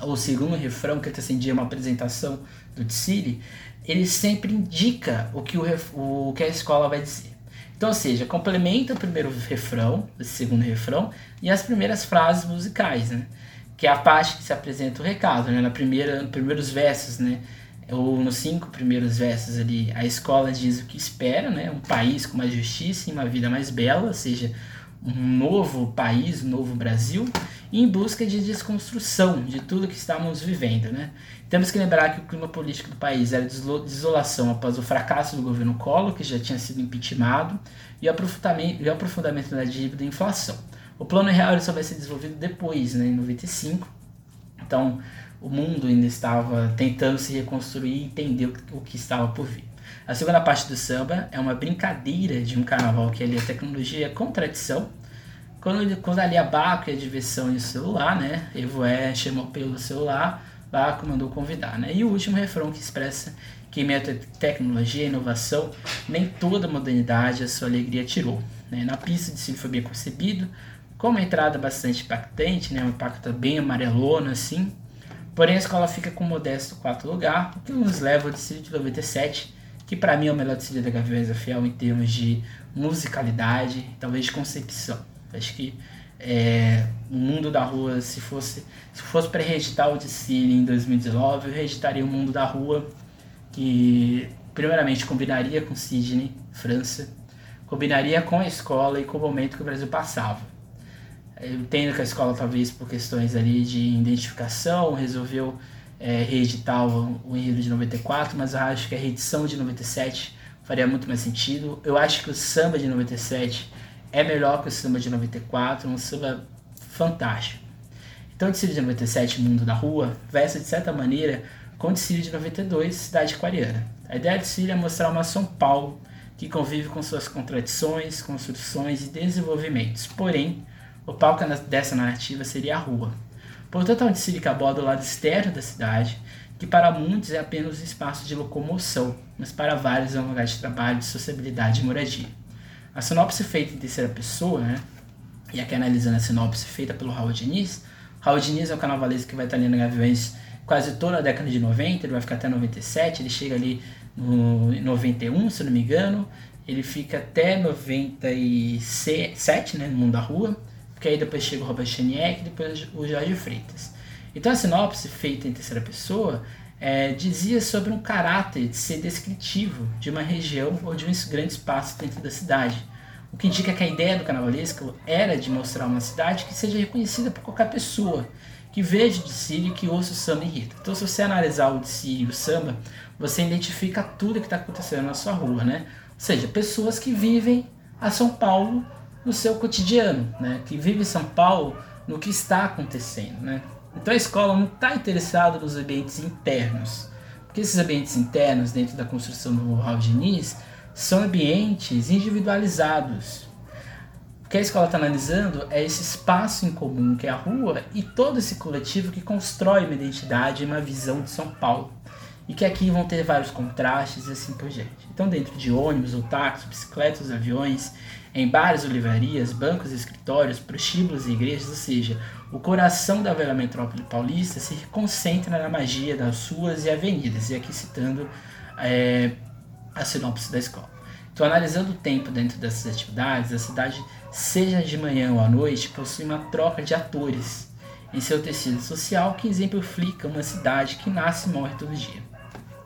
ou o segundo refrão, que acendia uma apresentação do Tsiri, ele sempre indica o que, o, o que a escola vai dizer. Então, ou seja, complementa o primeiro refrão, o segundo refrão, e as primeiras frases musicais, né? Que é a parte que se apresenta o recado, né? Na primeira, nos primeiros versos, né? Ou nos cinco primeiros versos ali, a escola diz o que espera, né? Um país com mais justiça e uma vida mais bela, ou seja, um novo país, um novo Brasil, em busca de desconstrução de tudo que estamos vivendo. Né? Temos que lembrar que o clima político do país era de desolação após o fracasso do governo Collor, que já tinha sido impeachmentado, e o aprofundamento, da dívida e inflação. O plano real só vai ser desenvolvido depois, né, em 95. Então, o mundo ainda estava tentando se reconstruir e entender o, que estava por vir. A segunda parte do samba é uma brincadeira de um carnaval que ali a tecnologia é contradição. Quando, quando ali a Baco é diversão e o celular, né? Evoé chamou pelo celular, Baco mandou convidar, né? E o último refrão que expressa que meio tecnologia e inovação, nem toda modernidade a sua alegria tirou. Né? Na pista de si foi bem concebido, com uma entrada bastante impactante, né? um impacto bem amarelona assim, Porém, a escola fica com um modesto quarto lugar, o que nos leva ao Distrito de 97, que para mim é o melhor Distrito da Gaviões da Fiel em termos de musicalidade, talvez de concepção. Acho que é, o mundo da rua, se fosse se fosse para reeditar o Dicile em 2019, eu reeditaria o mundo da rua, que primeiramente combinaria com Sydney, França, combinaria com a escola e com o momento que o Brasil passava. Eu entendo que a escola, talvez por questões ali de identificação, resolveu é, reeditar o, o enredo de 94, mas eu acho que a reedição de 97 faria muito mais sentido. Eu acho que o samba de 97 é melhor que o samba de 94, um samba fantástico. Então, o Dicílio de 97, Mundo da Rua, versa de certa maneira com o Dicílio de 92, Cidade Aquariana. A ideia de Dicílio é mostrar uma São Paulo que convive com suas contradições, construções e desenvolvimentos. Porém, o palco dessa narrativa seria a rua. Portanto, é um Dicílio que aborda o lado externo da cidade, que para muitos é apenas um espaço de locomoção, mas para vários é um lugar de trabalho, de sociabilidade e moradia. A sinopse feita em terceira pessoa, né? E aqui analisando a sinopse feita pelo Raul Diniz, Raul Diniz é um carnavalesco que vai estar ali na Gaviões quase toda a década de 90, ele vai ficar até 97, ele chega ali no 91, se não me engano, ele fica até 97, né, no mundo da rua, porque aí depois chega o Robert Cheniek e depois o Jorge Freitas. Então a sinopse feita em terceira pessoa é, dizia sobre um caráter de ser descritivo de uma região ou de um grande espaço dentro da cidade. O que indica que a ideia do carnavalesco era de mostrar uma cidade que seja reconhecida por qualquer pessoa, que veja de Sírio e que ouça o samba enredo. Então, se você analisar o de Sírio e o samba, você identifica tudo que está acontecendo na sua rua, né? Ou seja, pessoas que vivem a São Paulo no seu cotidiano, né? Que vivem São Paulo no que está acontecendo, né? Então a escola não está interessada nos ambientes internos, porque esses ambientes internos, dentro da construção do Raul Diniz, são ambientes individualizados. O que a escola está analisando é esse espaço em comum que é a rua e todo esse coletivo que constrói uma identidade e uma visão de São Paulo. E que aqui vão ter vários contrastes e assim por diante. Então, dentro de ônibus ou táxis, bicicletas, aviões, em bares livrarias, bancos e escritórios, prostíbulos e igrejas, ou seja, o coração da velha metrópole paulista se concentra na magia das ruas e avenidas, e aqui citando é, a sinopse da escola. Então, analisando o tempo dentro dessas atividades, a cidade, seja de manhã ou à noite, possui uma troca de atores em seu tecido social que exemplifica uma cidade que nasce e morre todo dia.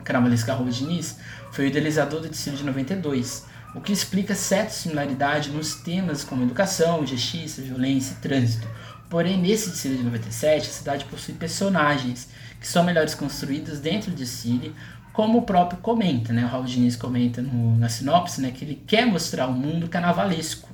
Arroba Diniz foi o idealizador do Tecido de 92, o que explica certa similaridade nos temas como educação, justiça, violência e trânsito, Porém, nesse Dicile de 97, a cidade possui personagens que são melhores construídos dentro de Dicile, como o próprio comenta, né? O Raul Diniz comenta no, na sinopse, né, que ele quer mostrar um mundo carnavalesco.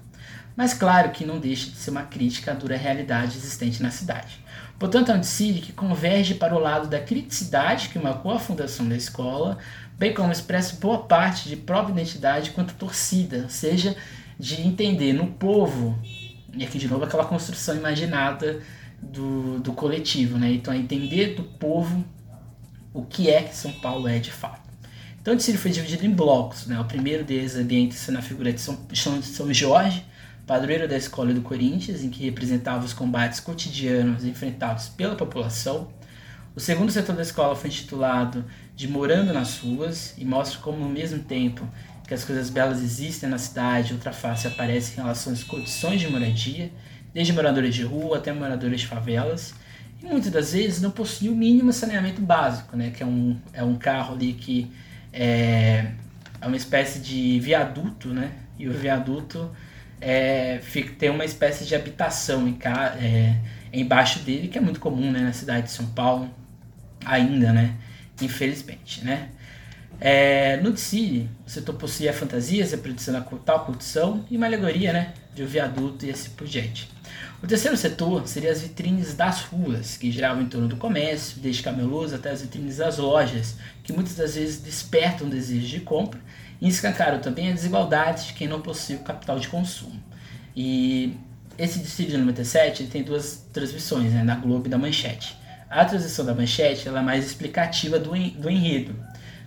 Mas claro que não deixa de ser uma crítica à dura realidade existente na cidade. Portanto, é um Dicile que converge para o lado da criticidade que marcou a fundação da escola, bem como expressa boa parte de própria identidade quanto torcida, ou seja, de entender no povo e aqui de novo aquela construção imaginada do, do coletivo, né? Então, é entender do povo o que é que São Paulo é de fato. Então, o Dicílio foi dividido em blocos, né? O primeiro deles ambienta-se na figura de São, de São Jorge, padroeiro da escola do Corinthians, em que representava os combates cotidianos enfrentados pela população. O segundo setor da escola foi intitulado de Morando nas Ruas e mostra como, ao mesmo tempo que as coisas belas existem na cidade, outra face aparece em relação às condições de moradia, desde moradores de rua até moradores de favelas, e muitas das vezes não possui o mínimo saneamento básico, né, que é um, é um carro ali que é, é uma espécie de viaduto, né, e o viaduto é, fica, tem uma espécie de habitação em, é, embaixo dele, que é muito comum né, na cidade de São Paulo, ainda, né, infelizmente, né. É, no City, o setor possuía fantasias, a produção da tal curtição e uma alegoria né, de um viaduto e assim por diante. O terceiro setor seria as vitrines das ruas, que giravam em torno do comércio, desde camelôs até as vitrines das lojas, que muitas das vezes despertam desejo de compra e escancaram também a desigualdade de quem não possui o capital de consumo. E esse Distrito de 97 ele tem duas transmissões, né, da Globo e da Manchete. A transmissão da Manchete ela é mais explicativa do, do enredo,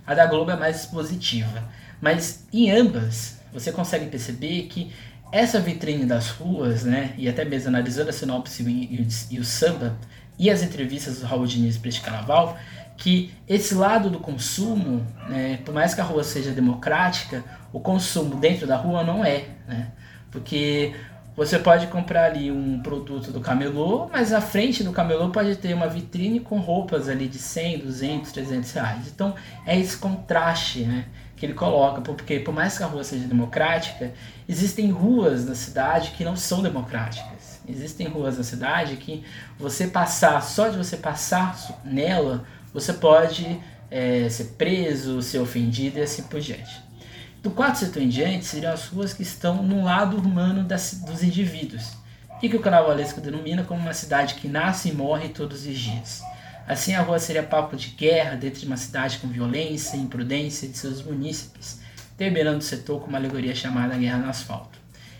a da Globo é mais expositiva. Mas em ambas, você consegue perceber que essa vitrine das ruas, né, e até mesmo analisando a sinopse e, e, e o samba, e as entrevistas do Raul Diniz para este carnaval que esse lado do consumo, né, por mais que a rua seja democrática, o consumo dentro da rua não é, né? Porque você pode comprar ali um produto do camelô, mas à frente do camelô pode ter uma vitrine com roupas ali de 100, 200, 300 reais. Então é esse contraste, né? Que ele coloca, porque por mais que a rua seja democrática, existem ruas na cidade que não são democráticas. Existem ruas na cidade que você passar, só de você passar nela, você pode é, ser preso, ser ofendido e assim por diante. Do quarto setor em diante seriam as ruas que estão no lado humano das, dos indivíduos, e que o carnavalesco denomina como uma cidade que nasce e morre todos os dias. Assim, a rua seria palco de guerra dentro de uma cidade com violência e imprudência de seus munícipes, terminando o setor com uma alegoria chamada Guerra no Asfalto.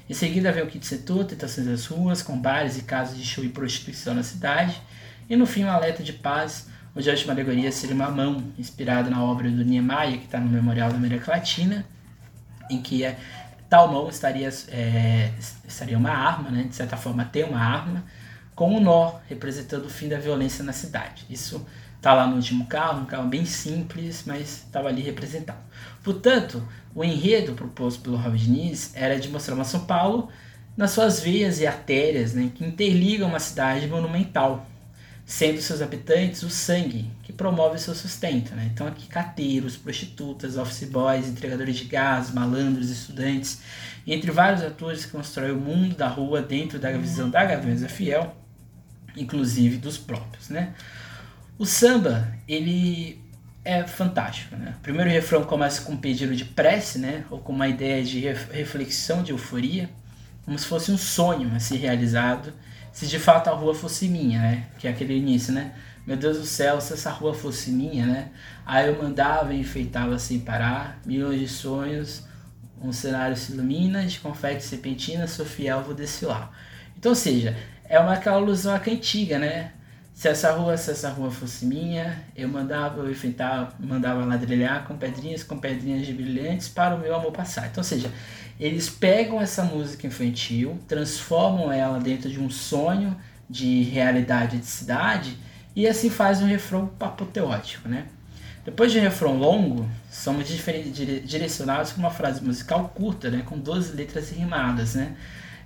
Em seguida vem o quinto setor, tentações das ruas, com bares e casos de show e prostituição na cidade, e no fim o um alerta de paz, onde a última alegoria seria uma mão, inspirada na obra do Niemeyer, que está no Memorial da América Latina, em que é, tal mão estaria, é, estaria uma arma, né, de certa forma tem uma arma, com um nó representando o fim da violência na cidade. Isso está lá no último carro, um carro bem simples, mas estava ali representado. Portanto, o enredo proposto pelo Raul Diniz era de mostrar uma São Paulo nas suas veias e artérias né, que interligam uma cidade monumental, sendo seus habitantes o sangue que promove seu sustento. Né? Então aqui cateiros, prostitutas, office boys, entregadores de gás, malandros, estudantes, entre vários atores que constroem o mundo da rua dentro da visão da Gaviões Fiel, inclusive dos próprios. Né? O samba, ele é fantástico. Né? O primeiro refrão começa com um pedido de prece, né? ou com uma ideia de reflexão, de euforia, como se fosse um sonho a ser realizado, se de fato a rua fosse minha, né? Que é aquele início, né? Meu Deus do céu, se essa rua fosse minha, né? Aí eu mandava e enfeitava sem parar, milhões de sonhos, um cenário se ilumina, de confete serpentina, sou fiel, vou desfilar. Então, ou seja, é uma aquela alusão à cantiga, né? Se essa rua, se essa rua fosse minha, eu mandava, eu mandava ladrilhar com pedrinhas, com pedrinhas de brilhantes para o meu amor passar. Então, ou seja, eles pegam essa música infantil, transformam ela dentro de um sonho de realidade de cidade e assim faz um refrão apoteótico, né? Depois de um refrão longo, somos direcionados com uma frase musical curta, né? Com 12 letras rimadas, né?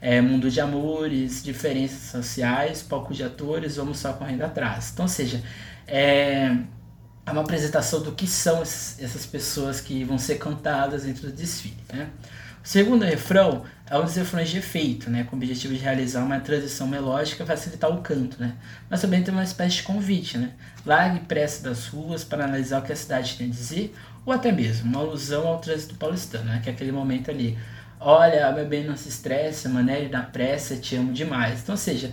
É, mundo de amores, diferenças sociais, palco de atores, vamos só correndo atrás. Então, ou seja, é, é uma apresentação do que são essas pessoas que vão ser cantadas dentro do desfile, né? O segundo refrão é um dos refrões de efeito, né, com o objetivo de realizar uma transição melódica e facilitar o canto, né, mas também tem uma espécie de convite, né, largue pressa das ruas para analisar o que a cidade tem a dizer, ou até mesmo uma alusão ao trânsito paulistano, né, que é aquele momento ali, olha, meu bem, não se estresse, maneire na pressa, te amo demais. Então, ou seja,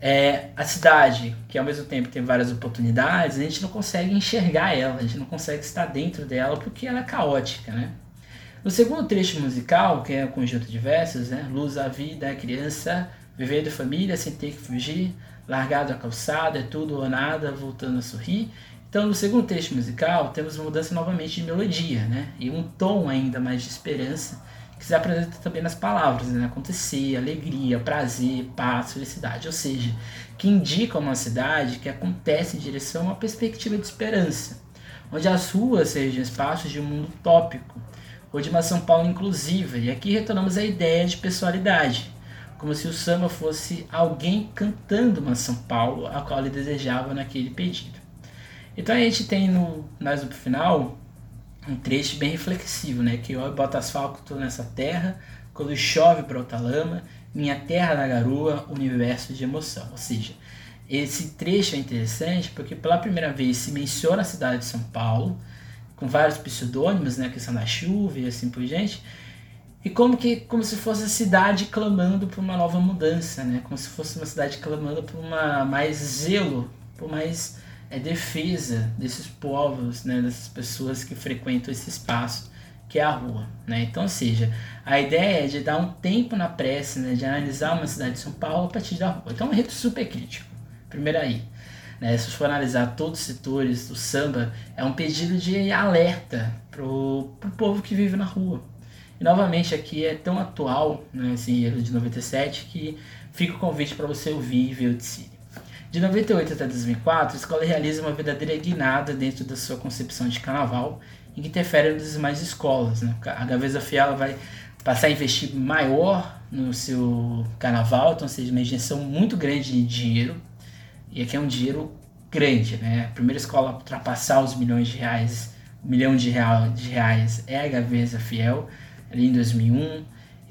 é, a cidade, que ao mesmo tempo tem várias oportunidades, a gente não consegue enxergar ela, a gente não consegue estar dentro dela porque ela é caótica, né? No segundo trecho musical, que é o conjunto de versos, né? Luz à vida, a criança, viver de família sem ter que fugir, largado a calçada, é tudo ou nada, voltando a sorrir. Então, no segundo trecho musical, temos uma mudança novamente de melodia, né? E um tom ainda mais de esperança, que se apresenta também nas palavras, né? Acontecer, alegria, prazer, paz, felicidade. Ou seja, que indicam uma cidade que acontece em direção a uma perspectiva de esperança, onde as ruas sejam espaços de um mundo utópico, ou de uma São Paulo inclusiva. E aqui retornamos à ideia de pessoalidade, como se o samba fosse alguém cantando uma São Paulo a qual ele desejava naquele pedido. Então a gente tem no mais no final um trecho bem reflexivo, né? Que eu boto asfalto nessa terra, quando chove brota lama, minha terra na garoa, universo de emoção. Ou seja, esse trecho é interessante porque pela primeira vez se menciona a cidade de São Paulo, com vários pseudônimos, né, a questão da chuva e assim por diante, e como que como se fosse a cidade clamando por uma nova mudança, né, como se fosse uma cidade clamando por uma mais zelo, por mais é, defesa desses povos, né, dessas pessoas que frequentam esse espaço que é a rua, né? Então, seja, a ideia é de dar um tempo na prece, né, de analisar uma cidade de São Paulo a partir da rua. Então, é um reto super crítico. Primeiro aí. Né? Se for analisar todos os setores do samba, é um pedido de alerta pro, pro povo que vive na rua. E novamente aqui é tão atual, né, esse erro de 97, que fica o convite para você ouvir e ver o desfile. De 98 até 2004, a escola realiza uma verdadeira guinada dentro da sua concepção de carnaval, em que interfere nas demais escolas. Né? A Gaveza Fiel vai passar a investir maior no seu carnaval, então seja uma injeção muito grande de dinheiro, e aqui é um dinheiro grande, né? A primeira escola a ultrapassar os milhões de reais, um milhão de, real, de reais é a Gaveza Fiel, ali em 2001.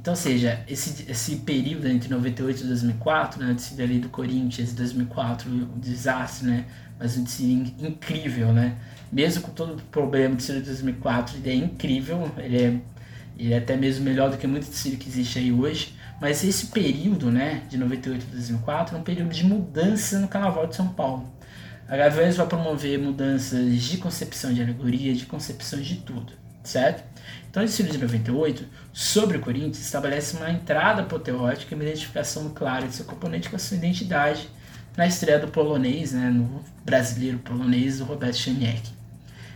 Então, seja, esse, esse período entre 98 e 2004, né, o desfile ali do Corinthians, 2004, o desastre, né, mas um desfile incrível, né, mesmo com todo o problema do desfile de 2004, ele é incrível, ele é, ele é até mesmo melhor do que muito desfile que existe aí hoje, mas esse período, né, de 98 a 2004, é um período de mudança no Carnaval de São Paulo. A Gaviões vai promover mudanças de concepção de alegoria, de concepção de tudo, certo? Então, o desfile de 98, sobre o Corinthians, estabelece uma entrada apoteótica e uma identificação clara de seu componente com a sua identidade na estreia do polonês, né, no brasileiro polonês, do Roberto Chaniek.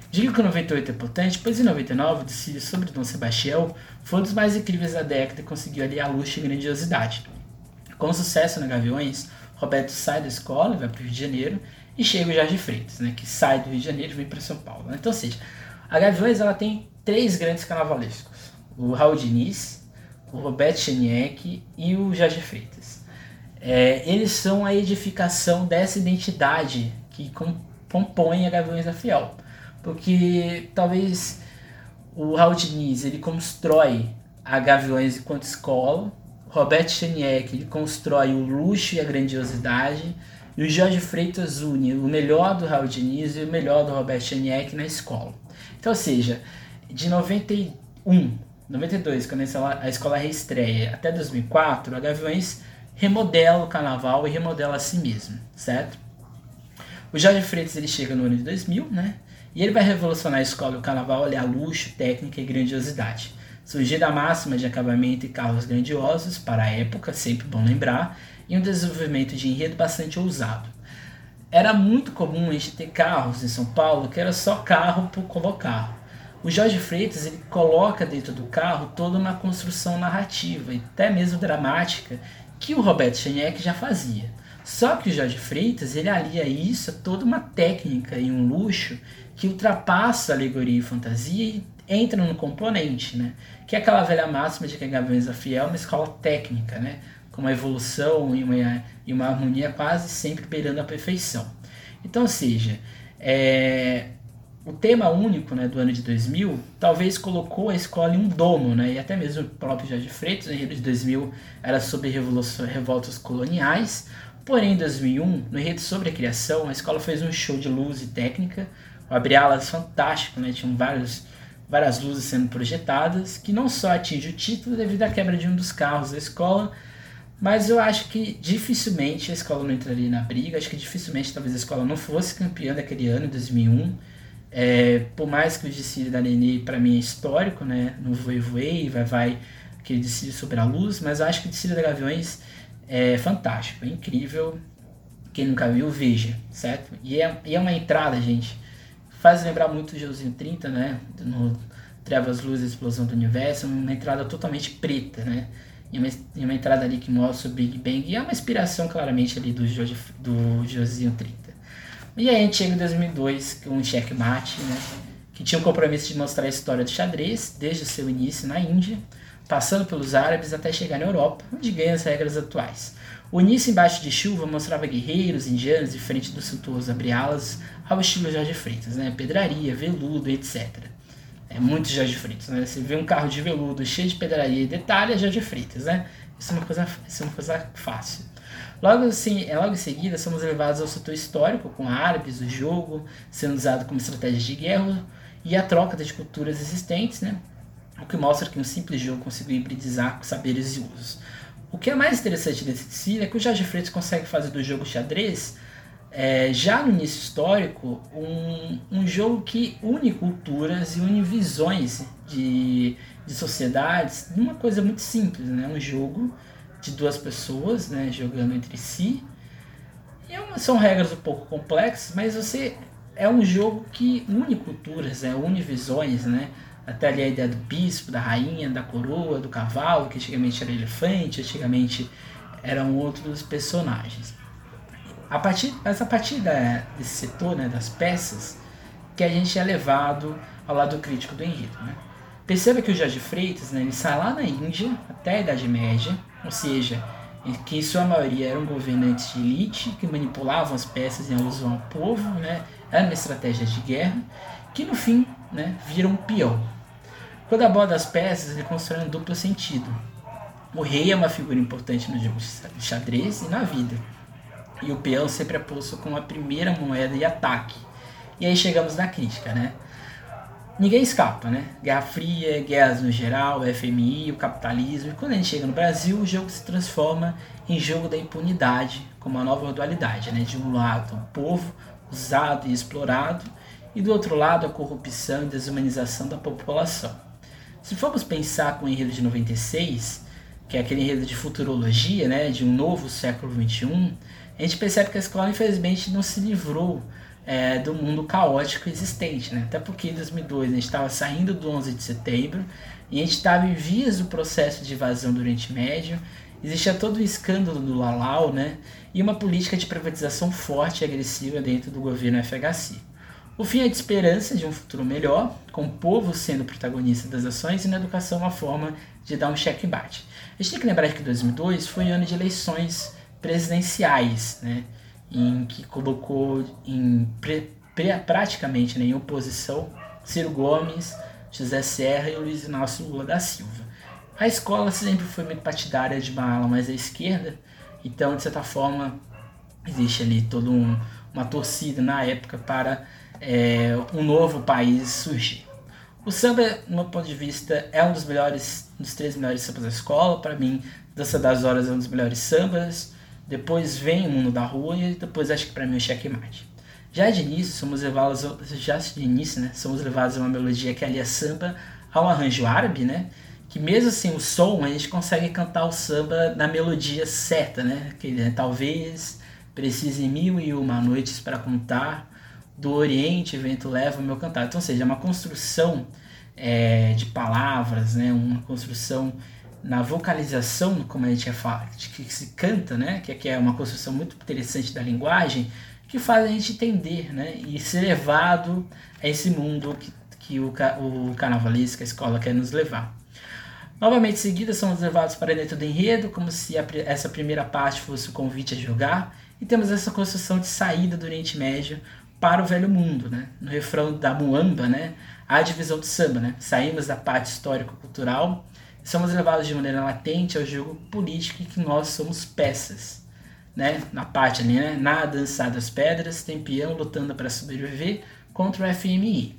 Digo que o 98 é importante, pois em 99 o desfile sobre Dom Sebastião foi um dos mais incríveis da década e conseguiu aliar luxo e grandiosidade. Com sucesso na Gaviões, Roberto sai da escola, vai para o Rio de Janeiro e chega o Jorge Freitas, né, que sai do Rio de Janeiro e vem para São Paulo. Então, ou seja, a Gaviões ela tem três grandes carnavalescos: o Raul Diniz, o Roberto Cheniek e o Jorge Freitas. É, eles são a edificação dessa identidade que compõe a Gaviões da Fiel. Porque talvez o Raul Diniz ele constrói a Gaviões enquanto escola, o Roberto Cheniek ele constrói o luxo e a grandiosidade, e o Jorge Freitas une o melhor do Raul Diniz e o melhor do Roberto Cheniek na escola. Então, ou seja, de 91, 92, quando a escola reestreia, até 2004, a Gaviões remodela o carnaval e remodela a si mesmo, certo? O Jorge Freitas ele chega no ano de 2000, né? E ele vai revolucionar a escola e o carnaval a luxo, técnica e grandiosidade. Surgir da máxima de acabamento e carros grandiosos, para a época, sempre bom lembrar, e um desenvolvimento de enredo bastante ousado. Era muito comum a gente ter carros em São Paulo que era só carro por colocar. O Jorge Freitas ele coloca dentro do carro toda uma construção narrativa até mesmo dramática que o Roberto Cheniek já fazia. Só que o Jorge Freitas ele alia isso a toda uma técnica e um luxo que ultrapassa a alegoria e fantasia e entra no componente, né? Que é aquela velha máxima de que a Gaviões da Fiel é uma escola técnica, né? Com uma evolução e uma, e uma harmonia quase sempre beirando a perfeição. Então, ou seja, é, o tema único né, do ano de 2000 talvez colocou a escola em um domo, né, e até mesmo o próprio Jorge Freitas, no enredo de 2000, era sobre revoltas coloniais, porém em 2001, no enredo sobre a criação, a escola fez um show de luz e técnica, o abre-alas fantástico, né, tinham vários, várias luzes sendo projetadas, que não só atinge o título devido à quebra de um dos carros da escola, mas eu acho que dificilmente a escola não entraria na briga, acho que dificilmente talvez a escola não fosse campeã daquele ano, 2001, é, por mais que o desfile da Nenê para mim é histórico, né? No Voe Voe, vai vai aquele desfile sobre a luz, mas eu acho que o desfile da Gaviões é fantástico, é incrível. Quem nunca viu, veja, certo? E é, e é uma entrada, gente. Faz lembrar muito o Josinho 30, né? No Trevas, Luz e Explosão do Universo, uma entrada totalmente preta, né? E uma, e uma entrada ali que mostra o Big Bang. E é uma inspiração claramente ali do, do Josinho 30. E aí a gente chega em 2002 com um checkmate, né? Que tinha o compromisso de mostrar a história do xadrez desde o seu início na Índia, passando pelos árabes até chegar na Europa, onde ganha as regras atuais. O início embaixo de chuva mostrava guerreiros indianos de frente do suntuoso abre-alas ao estilo Jorge Freitas, né? Pedraria, veludo, etc. É muito Jorge Freitas, né? Você vê um carro de veludo cheio de pedraria e detalhe, é Jorge Freitas, né? Isso é uma coisa, isso é uma coisa fácil. Logo, assim, é, logo em seguida, somos levados ao setor histórico, com árabes, o jogo sendo usado como estratégia de guerra e a troca das culturas existentes, né? o que mostra que um simples jogo conseguiu hibridizar saberes e usos. O que é mais interessante desse desfile é que o Jorge Freitas consegue fazer do jogo xadrez, é, já no início histórico, um, um jogo que une culturas e une visões de, de sociedades numa coisa muito simples, né? um jogo de duas pessoas, né, jogando entre si. E é são regras um pouco complexas, mas você é um jogo que une culturas, é, une visões, né? Até ali a ideia do bispo, da rainha, da coroa, do cavalo, que antigamente era elefante, antigamente eram outros personagens. A partir, mas a partir da, desse setor, né, das peças, que a gente é levado ao lado crítico do enredo. Né? Perceba que o Jorge Freitas né, ele sai lá na Índia até a Idade Média, ou seja, que em sua maioria eram governantes de elite que manipulavam as peças em alusão ao povo, né? era uma estratégia de guerra, que no fim né, viram um peão. Quando aborda as peças, ele constrói um duplo sentido. O rei é uma figura importante no jogo de xadrez e na vida. E o peão sempre é posto como a primeira moeda de ataque. E aí chegamos na crítica, né? Ninguém escapa, né? Guerra Fria, guerras no geral, FMI, o capitalismo. E quando a gente chega no Brasil, o jogo se transforma em jogo da impunidade, como uma nova dualidade, né? De um lado, o povo usado e explorado, e do outro lado, a corrupção e desumanização da população. Se formos pensar com o enredo de 96, que é aquele enredo de futurologia, né? De um novo século XXI, a gente percebe que a escola, infelizmente, não se livrou é, do mundo caótico existente, né? Até porque em 2002 a gente estava saindo do 11 de setembro e a gente estava em vias do processo de invasão do Oriente Médio, existia todo o escândalo do Lalau, né? E uma política de privatização forte e agressiva dentro do governo FHC. O fim é de esperança de um futuro melhor, com o povo sendo protagonista das ações e na educação uma forma de dar um checkmate. A gente tem que lembrar que 2002 foi ano de eleições presidenciais, né? Em que colocou em pre, pre, praticamente né, em oposição Ciro Gomes, José Serra e Luiz Inácio Lula da Silva. A escola sempre foi muito partidária de uma ala mais à esquerda, então de certa forma existe ali toda um, uma torcida na época para é, um novo país surgir. O samba, no meu ponto de vista, é um dos melhores, um dos três melhores sambas da escola. Para mim, Dança das Horas é um dos melhores sambas. Depois vem o mundo da rua e depois acho que para mim é o checkmate. Já de início, somos levados, já de início, né, somos levados a uma melodia que ali é samba ao arranjo árabe, né? Que mesmo assim o som, a gente consegue cantar o samba na melodia certa, né? Que né, talvez precise mil e uma noites para contar, do Oriente vento leva o meu cantar. Então, ou seja, é uma construção é, de palavras, né? Uma construção na vocalização, como a gente fala, que se canta, né? Que é uma construção muito interessante da linguagem, que faz a gente entender, né? E ser levado a esse mundo que, que o, o carnavalesco, a escola quer nos levar. Novamente seguida, somos levados para dentro do enredo, como se a, essa primeira parte fosse o convite a jogar, e temos essa construção de saída do Oriente Médio para o Velho Mundo, né? No refrão da Muamba, né? A divisão do samba, né? Saímos da parte histórico-cultural somos levados de maneira latente ao jogo político em que nós somos peças. Né? Na parte ali, né? Na dançar das pedras, tem peão lutando para sobreviver contra o FMI.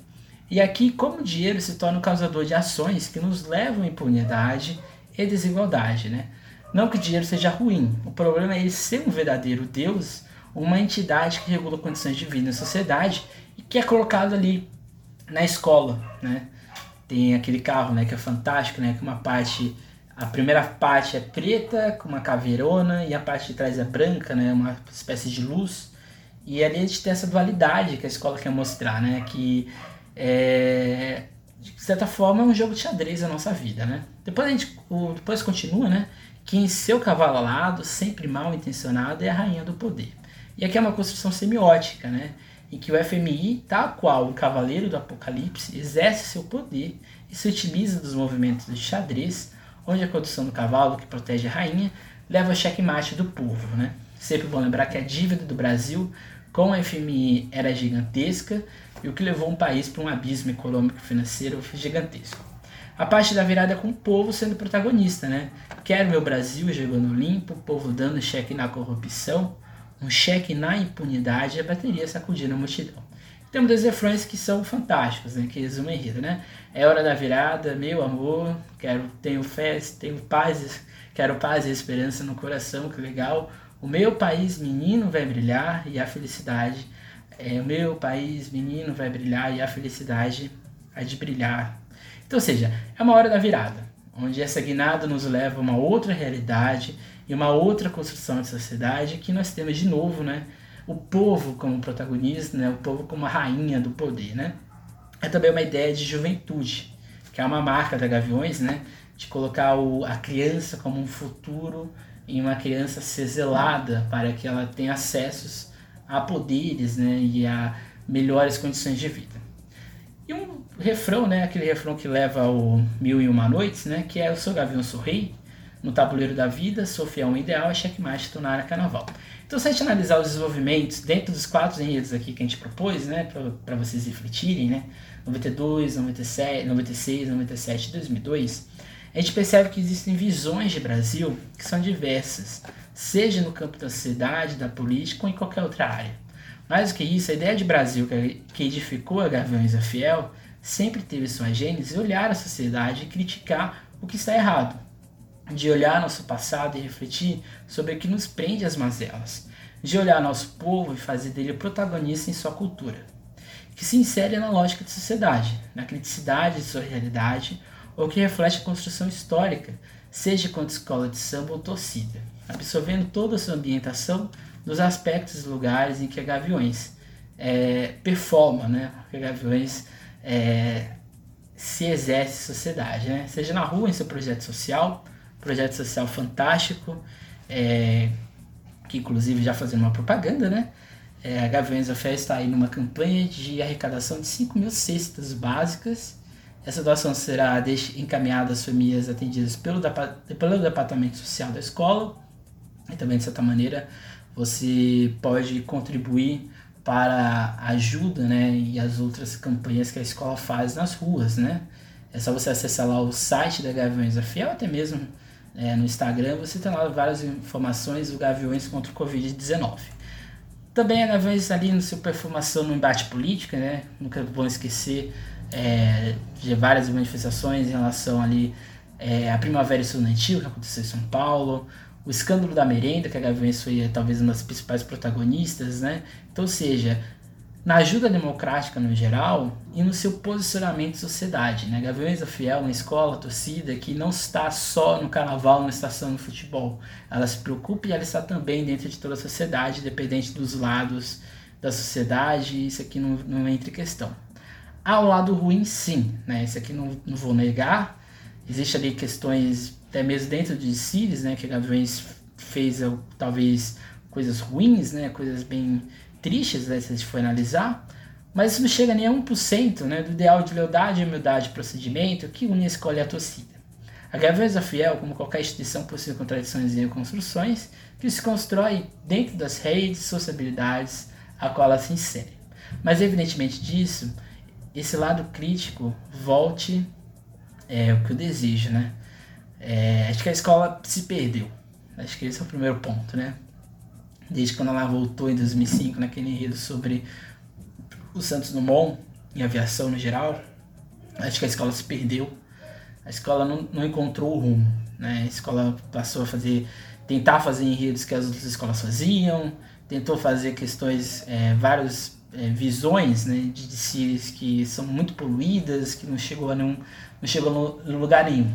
E aqui, como o dinheiro se torna o causador de ações que nos levam à impunidade e desigualdade. Né? Não que o dinheiro seja ruim, o problema é ele ser um verdadeiro Deus, uma entidade que regula condições de vida na sociedade e que é colocado ali na escola. Né? Tem aquele carro, né, que é fantástico, né, que uma parte a primeira parte é preta com uma caveirona e a parte de trás é branca, né, uma espécie de luz. E ali a gente tem essa dualidade que a escola quer mostrar, né, que é, de certa forma é um jogo de xadrez na nossa vida, né. Depois a gente, o, depois continua, né, que em seu cavalo alado, sempre mal intencionado, é a rainha do poder. E aqui é uma construção semiótica, né, em que o FMI, tal qual o Cavaleiro do Apocalipse, exerce seu poder e se utiliza dos movimentos de xadrez, onde a condução do cavalo, que protege a rainha, leva ao checkmate do povo. Né? Sempre bom lembrar que a dívida do Brasil com o FMI era gigantesca e o que levou um país para um abismo econômico e financeiro gigantesco. A parte da virada é com o povo sendo protagonista, né? Quero meu Brasil jogando limpo, povo dando cheque na corrupção, um cheque na impunidade e a bateria sacudindo a multidão. Temos dois refrões que são fantásticos, né, que resumem a enredo, né? É hora da virada, meu amor, quero, tenho fé, tenho paz, quero paz e esperança no coração, que legal. O meu país, menino, vai brilhar e a felicidade. É, o meu país, menino, vai brilhar e a felicidade há de brilhar. Então, ou seja, é uma hora da virada, onde essa guinada nos leva a uma outra realidade e uma outra construção de sociedade que nós temos de novo, né? O povo como protagonista, né? O povo como a rainha do poder, né? É também uma ideia de juventude, que é uma marca da Gaviões, né? De colocar o, a criança como um futuro em uma criança ser zelada para que ela tenha acessos a poderes né, e a melhores condições de vida. E um refrão, né, aquele refrão que leva ao Mil e Uma Noites, né, que é o Sou Gavião Sou Rei, no tabuleiro da vida, sou fiel ao ideal, é checkmate, na carnaval. Então, se a gente analisar os desenvolvimentos dentro dos quatro enredos aqui que a gente propôs, né, para vocês refletirem, né, 92, 97, 96, 97 e 2002, a gente percebe que existem visões de Brasil que são diversas, seja no campo da sociedade, da política ou em qualquer outra área. Mais do que isso, a ideia de Brasil que edificou a Gaviões a Fiel sempre teve sua gênese olhar a sociedade e criticar o que está errado, de olhar nosso passado e refletir sobre o que nos prende às mazelas, de olhar nosso povo e fazer dele protagonista em sua cultura, que se insere na lógica de sociedade, na criticidade de sua realidade, ou que reflete a construção histórica, seja quanto escola de samba ou torcida, absorvendo toda a sua ambientação dos aspectos e lugares em que a Gaviões é, performa, né? que a Gaviões é, se exerce sociedade, né? seja na rua em seu projeto social, projeto social fantástico, é, que inclusive já fazendo uma propaganda, né? É, a Gaviões of Fé está aí numa campanha de arrecadação de 5 mil cestas básicas. Essa doação será encaminhada às famílias atendidas pelo, pelo Departamento Social da escola. E também, de certa maneira, você pode contribuir para a ajuda né, e as outras campanhas que a escola faz nas ruas. Né? É só você acessar lá o site da Gaviões da Fiel, até mesmo é, no Instagram, você tem lá várias informações do Gaviões contra o Covid-19. Também a Gaviões ali no seu performação no embate político, né? Nunca vou esquecer é, de várias manifestações em relação ali é, à Primavera Estudantil que aconteceu em São Paulo, o escândalo da merenda, que a Gaviões foi talvez uma das principais protagonistas, né? Então, ou seja, na ajuda democrática no geral e no seu posicionamento em sociedade. Né? Gaviões da Fiel, uma escola, torcida que não está só no carnaval, não está só no futebol. Ela se preocupa e ela está também dentro de toda a sociedade, independente dos lados da sociedade, isso aqui não, não entra em questão. Há o lado ruim, sim, né? isso aqui não, não vou negar. Existem ali questões, até mesmo dentro de Sirius, né? que Gaviões fez talvez coisas ruins, né? coisas bem tristes, né, se a gente for analisar, mas isso não chega nem a 1% né, do ideal de lealdade, humildade e procedimento que une a escola e a torcida. A Gaveza Fiel, como qualquer instituição, possui contradições e reconstruções que se constrói dentro das redes, sociabilidades a qual ela se insere. Mas, evidentemente disso, esse lado crítico volte é o que eu desejo, né? É, acho que a escola se perdeu. Acho que esse é o primeiro ponto, né? Desde quando ela voltou em 2005 naquele enredo sobre o Santos Dumont e aviação no geral, acho que a escola se perdeu. A escola não, não encontrou o rumo. Né? A escola passou a fazer, tentar fazer enredos que as outras escolas faziam, tentou fazer questões, é, várias é, visões né, de, de que são muito poluídas, que não chegou a nenhum, não chegou no lugar nenhum.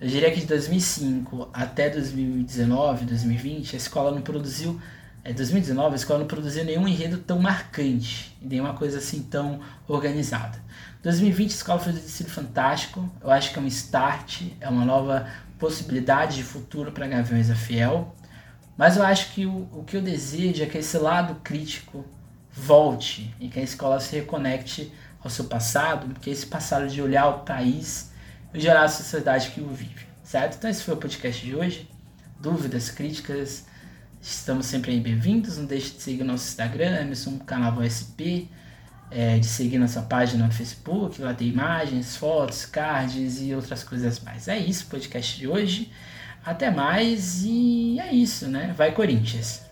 Eu diria que de 2005 até 2019, 2020, a escola não produziu é, 2019 a escola não produziu nenhum enredo tão marcante, nenhuma coisa assim tão organizada. 2020 a escola fez um desfile fantástico, eu acho que é um start, é uma nova possibilidade de futuro para Gaviões da Fiel, mas eu acho que o, o que eu desejo é que esse lado crítico volte e que a escola se reconecte ao seu passado, que esse passado de olhar o país e gerar a sociedade que o vive, certo? Então esse foi o podcast de hoje. Dúvidas, críticas, Estamos sempre aí bem-vindos. Não deixe de seguir nosso Instagram, Emerson Carnaval SP, é, de seguir nossa página no Facebook, lá tem imagens, fotos, cards e outras coisas mais. É isso, podcast de hoje. Até mais e é isso, né? Vai Corinthians!